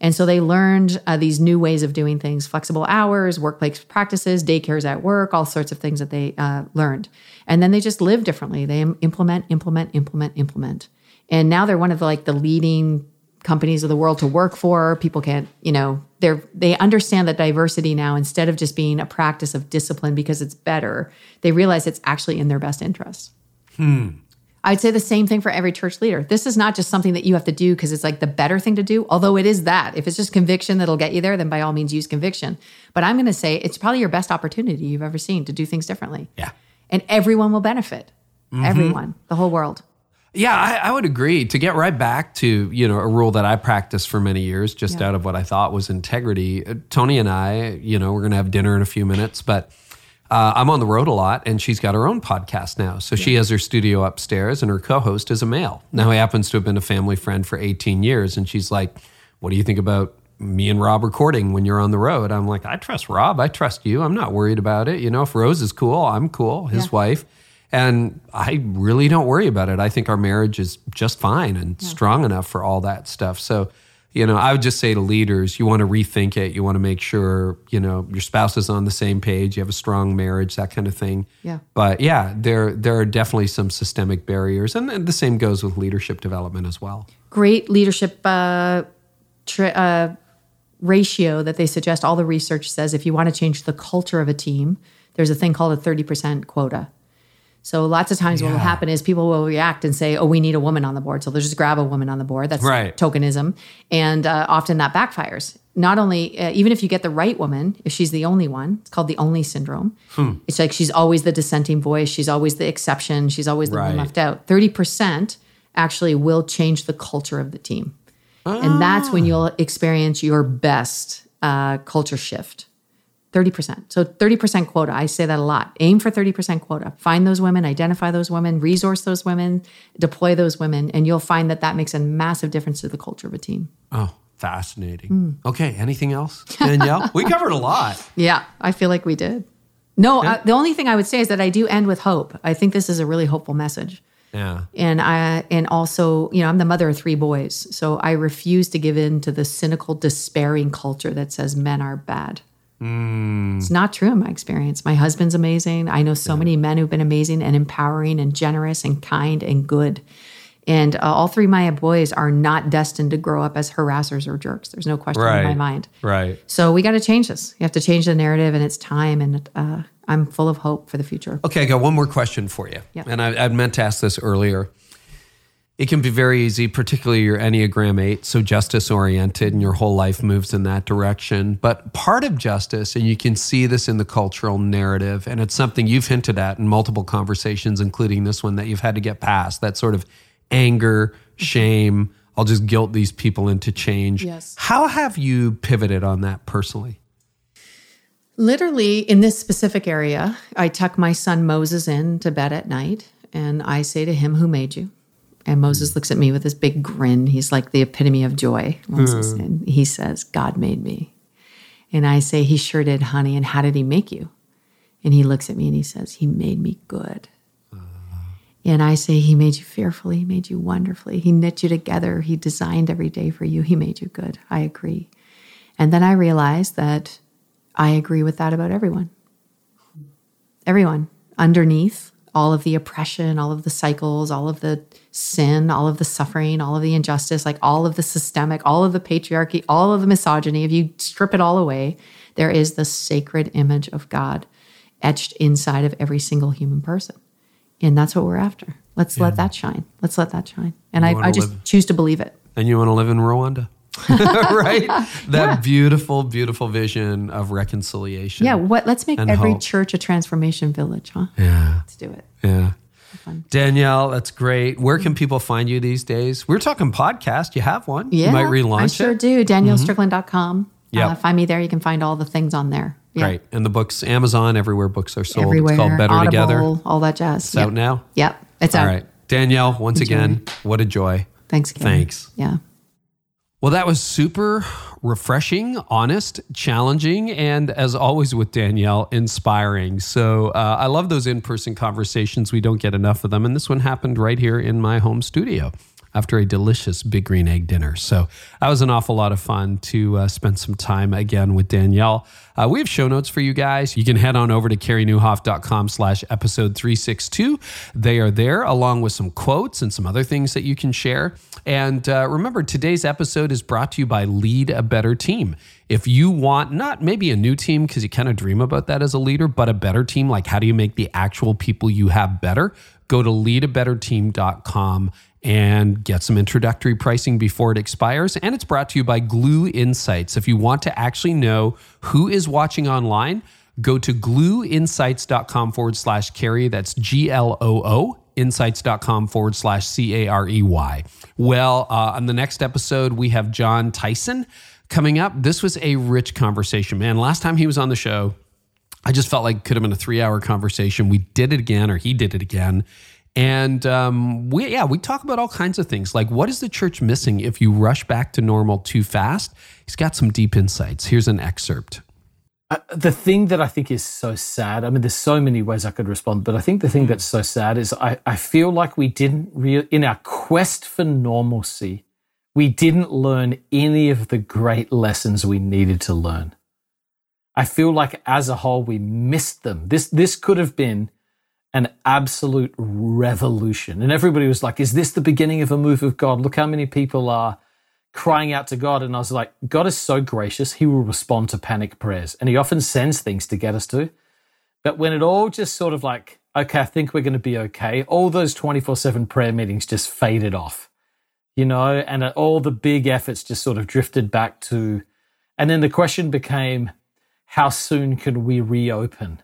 And so they learned uh, these new ways of doing things flexible hours, workplace practices, daycares at work, all sorts of things that they uh, learned. And then they just live differently. They implement, implement, implement, implement. And now they're one of the, like the leading companies of the world to work for. People can't, you know, they're they understand that diversity now instead of just being a practice of discipline because it's better, they realize it's actually in their best interest. Hmm. I'd say the same thing for every church leader. This is not just something that you have to do because it's like the better thing to do, although it is that. If it's just conviction that'll get you there, then by all means use conviction. But I'm going to say it's probably your best opportunity you've ever seen to do things differently. Yeah. And everyone will benefit. Everyone, the whole world. Yeah, I, I would agree. To get right back to you know a rule that I practiced for many years, just Yeah. out of what I thought was integrity. uh, Tony and I, you know, we're going to have dinner in a few minutes, but uh, I'm on the road a lot, and she's got her own podcast now. So she has her studio upstairs, and her co-host is a male. Now he happens to have been a family friend for 18 years, and she's like, "What do you think about?" Me and Rob recording when you're on the road. I'm like, I trust Rob. I trust you. I'm not worried about it. You know, if Rose is cool, I'm cool, his Yeah. wife. And I really don't worry about it. I think our marriage is just fine and strong enough for all that stuff. So, you know, I would just say to leaders, you want to rethink it. You want to make sure, you know, your spouse is on the same page, you have a strong marriage, that kind of thing. Yeah. But yeah, there there are definitely some systemic barriers. And, and the same goes with leadership development as well. great leadership uh, tri- uh, ratio that they suggest. All the research says if you want to change the culture of a team, there's a thing called a 30% quota. So lots of times what will happen is people will react and say, "Oh, we need a woman on the board." So they'll just grab a woman on the board. That's Right. tokenism, and uh, often that backfires. Not only, uh, even if you get the right woman, if she's the only one, it's called the only syndrome. It's like she's always the dissenting voice. She's always the exception. She's always the Right. one left out. Thirty percent actually will change the culture of the team, and that's when you'll experience your best uh, culture shift. 30%. So 30% quota. I say that a lot. Aim for 30% quota. Find those women, identify those women, resource those women, deploy those women, and you'll find that that makes a massive difference to the culture of a team. Oh, fascinating. Okay, anything else, Danielle? we covered a lot. Yeah, I feel like we did. No, uh, the only thing I would say is that I do end with hope. I think this is a really hopeful message. Yeah. And I and also, you know, I'm the mother of three boys. So I refuse to give in to the cynical, despairing culture that says men are bad. It's not true in my experience. My husband's amazing. I know so many men who've been amazing and empowering and generous and kind and good. And uh, all three of my boys are not destined to grow up as harassers or jerks. There's no question in my mind. Right. So we got to change this. You have to change the narrative, and it's time. And uh, I'm full of hope for the future. Okay, I got one more question for you. Yeah. And I, I'd meant to ask this earlier. It can be very easy, particularly your Enneagram 8, so justice oriented, and your whole life moves in that direction. But part of justice, and you can see this in the cultural narrative, and it's something you've hinted at in multiple conversations, including this one, that you've had to get past that sort of anger, shame. I'll just guilt these people into change. Yes. How have you pivoted on that personally? Literally, in this specific area, I tuck my son Moses in to bed at night, and I say to him, Who made you? And Moses looks at me with this big grin. He's like the epitome of joy. Moses. Hmm. And he says, God made me. And I say, He sure did, honey. And how did he make you? And he looks at me and he says, He made me good. Uh. And I say, He made you fearfully, He made you wonderfully. He knit you together, He designed every day for you, He made you good. I agree. And then I realized that I agree with that about everyone. Everyone underneath all of the oppression, all of the cycles, all of the sin, all of the suffering, all of the injustice, like all of the systemic, all of the patriarchy, all of the misogyny, if you strip it all away, there is the sacred image of God etched inside of every single human person. And that's what we're after. Let's let that shine. Let's let that shine. And I, I just live- choose to believe it. and you want to live in Rwanda. right? That beautiful, beautiful vision of reconciliation. Yeah, what let's make every hope. church a transformation village, huh? Yeah. Let's do it. Yeah. Danielle, that's great. Where can people find you these days? We're talking podcast. You have one. Yeah, You might relaunch it. I sure it. do. DanielleStrickland.com. Yep. Uh, find me there. You can find all the things on there. Yeah. Great. And the books, Amazon, everywhere books are sold. Everywhere. It's called Better Audible, Together. All that jazz. It's out now. Yep. It's All out. right. Danielle, once again, what a joy. Thanks. Thanks. Yeah. Well, that was super refreshing, honest, challenging, and as always with Danielle, inspiring. So uh, I love those in person conversations. We don't get enough of them. And this one happened right here in my home studio after a delicious big green egg dinner. So that was an awful lot of fun to uh, spend some time again with Danielle. Uh, we have show notes for you guys. You can head on over to careynieuwhof.com slash episode 362. They are there along with some quotes and some other things that you can share. And uh, remember, today's episode is brought to you by Lead a Better Team. If you want not maybe a new team because you kind of dream about that as a leader, but a better team, like how do you make the actual people you have better? Go to leadabetterteam.com and get some introductory pricing before it expires. And it's brought to you by Gloo Insights. If you want to actually know who is watching online, go to glooinsights.com forward slash carey. That's G L O O insights.com forward slash C A R E Y. Well, uh, on the next episode, we have Jon Tyson coming up. This was a rich conversation, man. Last time he was on the show, I just felt like could have been a three hour conversation. We did it again, or he did it again. And um, we, yeah, we talk about all kinds of things like what is the church missing if you rush back to normal too fast? He's got some deep insights. Here's an excerpt. Uh, the thing that I think is so sad, I mean, there's so many ways I could respond, but I think the thing that's so sad is I, I feel like we didn't real in our quest for normalcy, we didn't learn any of the great lessons we needed to learn. I feel like as a whole, we missed them. This, this could have been an absolute revolution. And everybody was like, is this the beginning of a move of God? Look how many people are crying out to God. And I was like, God is so gracious. He will respond to panic prayers. And he often sends things to get us to. But when it all just sort of like, okay, I think we're going to be okay, all those 24 7 prayer meetings just faded off, you know, and uh, all the big efforts just sort of drifted back to, and then the question became, how soon can we reopen?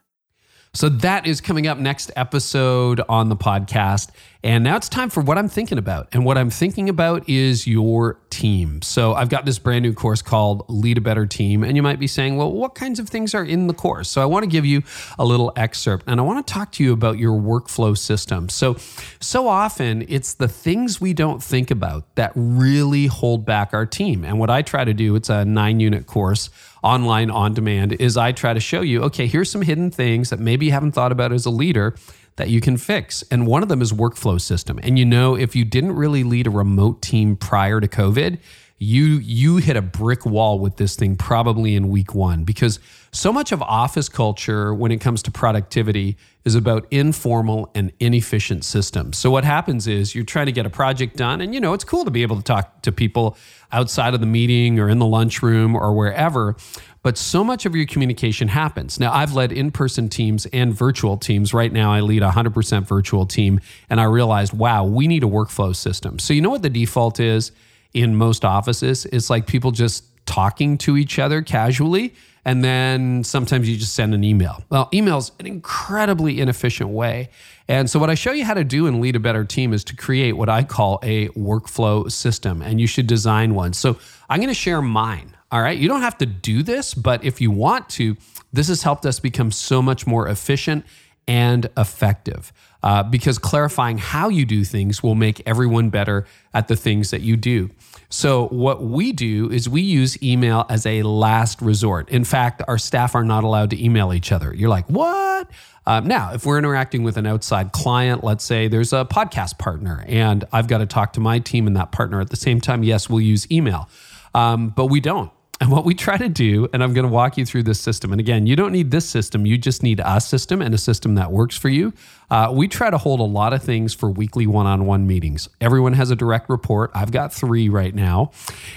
So that is coming up next episode on the podcast. And now it's time for what I'm thinking about. And what I'm thinking about is your team. So I've got this brand new course called Lead a Better Team. And you might be saying, well, what kinds of things are in the course? So I want to give you a little excerpt and I want to talk to you about your workflow system. So, so often it's the things we don't think about that really hold back our team. And what I try to do, it's a nine unit course online on demand is I try to show you, okay, here's some hidden things that maybe you haven't thought about as a leader that you can fix. And one of them is workflow system. And you know, if you didn't really lead a remote team prior to COVID, you you hit a brick wall with this thing probably in week 1 because so much of office culture when it comes to productivity is about informal and inefficient systems. So what happens is you're trying to get a project done and you know it's cool to be able to talk to people outside of the meeting or in the lunchroom or wherever, but so much of your communication happens. Now I've led in-person teams and virtual teams. Right now I lead a 100% virtual team and I realized, wow, we need a workflow system. So you know what the default is? in most offices. It's like people just talking to each other casually. And then sometimes you just send an email. Well, email's an incredibly inefficient way. And so, what I show you how to do and lead a better team is to create what I call a workflow system. And you should design one. So, I'm going to share mine. All right. You don't have to do this, but if you want to, this has helped us become so much more efficient and effective uh, because clarifying how you do things will make everyone better at the things that you do. So, what we do is we use email as a last resort. In fact, our staff are not allowed to email each other. You're like, what? Um, now, if we're interacting with an outside client, let's say there's a podcast partner and I've got to talk to my team and that partner at the same time, yes, we'll use email. Um, but we don't. And what we try to do, and I'm going to walk you through this system. And again, you don't need this system, you just need a system and a system that works for you. Uh, we try to hold a lot of things for weekly one on one meetings. Everyone has a direct report. I've got three right now.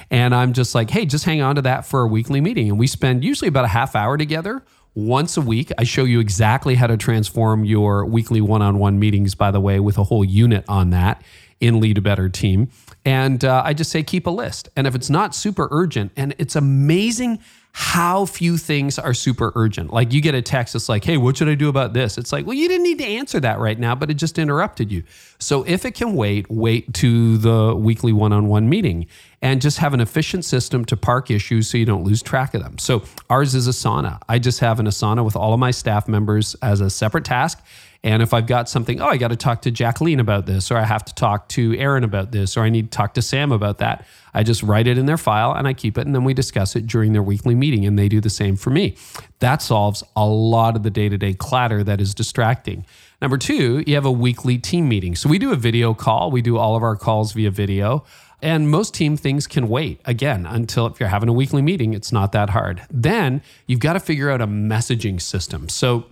And I'm just like, hey, just hang on to that for a weekly meeting. And we spend usually about a half hour together once a week. I show you exactly how to transform your weekly one on one meetings, by the way, with a whole unit on that in Lead a Better Team. And uh, I just say keep a list. And if it's not super urgent, and it's amazing how few things are super urgent. Like you get a text, it's like, hey, what should I do about this? It's like, well, you didn't need to answer that right now, but it just interrupted you. So if it can wait, wait to the weekly one on one meeting and just have an efficient system to park issues so you don't lose track of them. So ours is Asana. I just have an Asana with all of my staff members as a separate task. And if I've got something, oh, I got to talk to Jacqueline about this, or I have to talk to Aaron about this, or I need to talk to Sam about that, I just write it in their file and I keep it. And then we discuss it during their weekly meeting. And they do the same for me. That solves a lot of the day to day clatter that is distracting. Number two, you have a weekly team meeting. So we do a video call, we do all of our calls via video. And most team things can wait again until if you're having a weekly meeting, it's not that hard. Then you've got to figure out a messaging system. So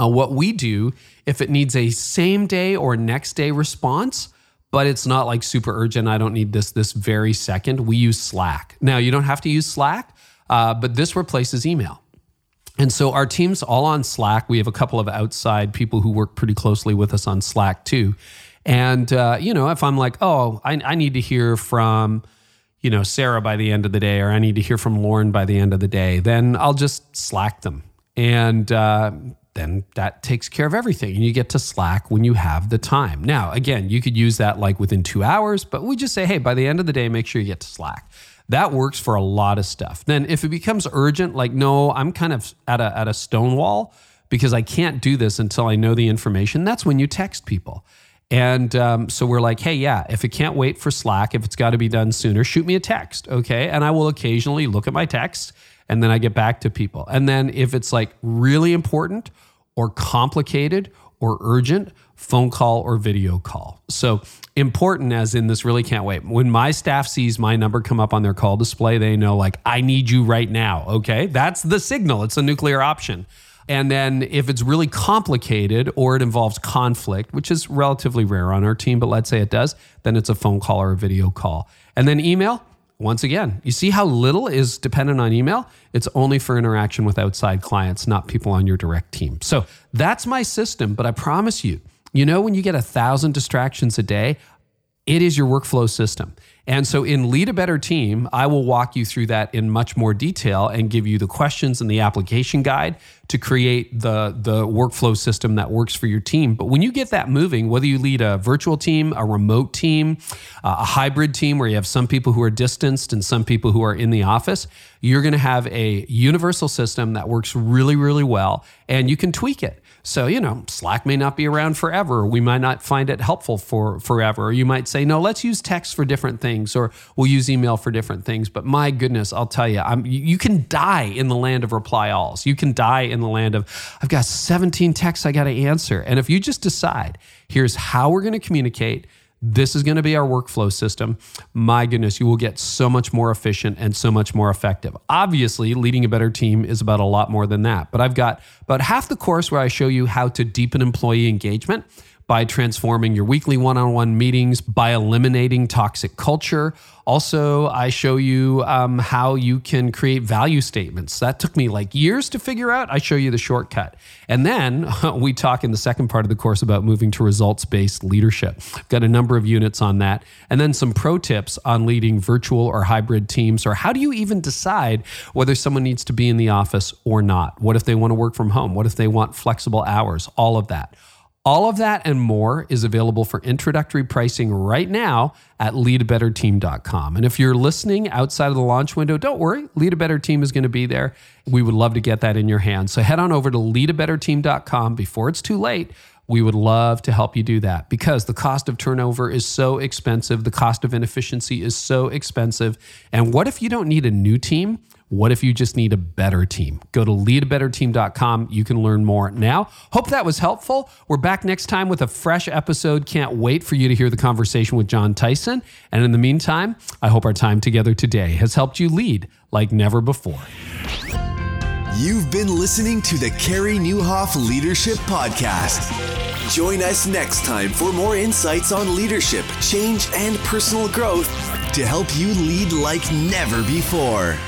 uh, what we do, if it needs a same day or next day response, but it's not like super urgent, I don't need this this very second, we use Slack. Now, you don't have to use Slack, uh, but this replaces email. And so our team's all on Slack. We have a couple of outside people who work pretty closely with us on Slack too. And, uh, you know, if I'm like, oh, I, I need to hear from, you know, Sarah by the end of the day, or I need to hear from Lauren by the end of the day, then I'll just Slack them. And, uh, then that takes care of everything and you get to slack when you have the time. Now again you could use that like within two hours but we just say hey by the end of the day make sure you get to slack. That works for a lot of stuff. Then if it becomes urgent like no i'm kind of at a, at a stone wall because i can't do this until i know the information that's when you text people. And um, so we're like, hey, yeah, if it can't wait for Slack, if it's got to be done sooner, shoot me a text, okay? And I will occasionally look at my texts and then I get back to people. And then if it's like really important or complicated or urgent, phone call or video call. So important as in this really can't wait. When my staff sees my number come up on their call display, they know like I need you right now, okay? That's the signal. It's a nuclear option. And then if it's really complicated or it involves conflict, which is relatively rare on our team, but let's say it does, then it's a phone call or a video call. And then email, once again, you see how little is dependent on email? It's only for interaction with outside clients, not people on your direct team. So that's my system. But I promise you, you know, when you get a thousand distractions a day, it is your workflow system. And so in Lead a Better Team, I will walk you through that in much more detail and give you the questions and the application guide to create the, the workflow system that works for your team. But when you get that moving, whether you lead a virtual team, a remote team, uh, a hybrid team where you have some people who are distanced and some people who are in the office, you're going to have a universal system that works really, really well and you can tweak it. So, you know, Slack may not be around forever. We might not find it helpful for forever. Or you might say, no, let's use text for different things or we'll use email for different things. But my goodness, I'll tell you, I'm, you can die in the land of reply alls. You can die in the land of, I've got 17 texts I got to answer. And if you just decide, here's how we're going to communicate, this is going to be our workflow system. My goodness, you will get so much more efficient and so much more effective. Obviously, leading a better team is about a lot more than that. But I've got about half the course where I show you how to deepen employee engagement by transforming your weekly one on one meetings, by eliminating toxic culture. Also, I show you um, how you can create value statements. That took me like years to figure out. I show you the shortcut. And then we talk in the second part of the course about moving to results based leadership. I've got a number of units on that. And then some pro tips on leading virtual or hybrid teams, or how do you even decide whether someone needs to be in the office or not? What if they want to work from home? What if they want flexible hours? All of that. All of that and more is available for introductory pricing right now at leadabetterteam.com. And if you're listening outside of the launch window, don't worry, Lead a Better Team is going to be there. We would love to get that in your hands. So head on over to leadabetterteam.com before it's too late. We would love to help you do that because the cost of turnover is so expensive. The cost of inefficiency is so expensive. And what if you don't need a new team? What if you just need a better team? Go to leadabetterteam.com. You can learn more now. Hope that was helpful. We're back next time with a fresh episode. Can't wait for you to hear the conversation with Jon Tyson. And in the meantime, I hope our time together today has helped you lead like never before. You've been listening to the Carey Nieuwhof Leadership Podcast. Join us next time for more insights on leadership, change, and personal growth to help you lead like never before.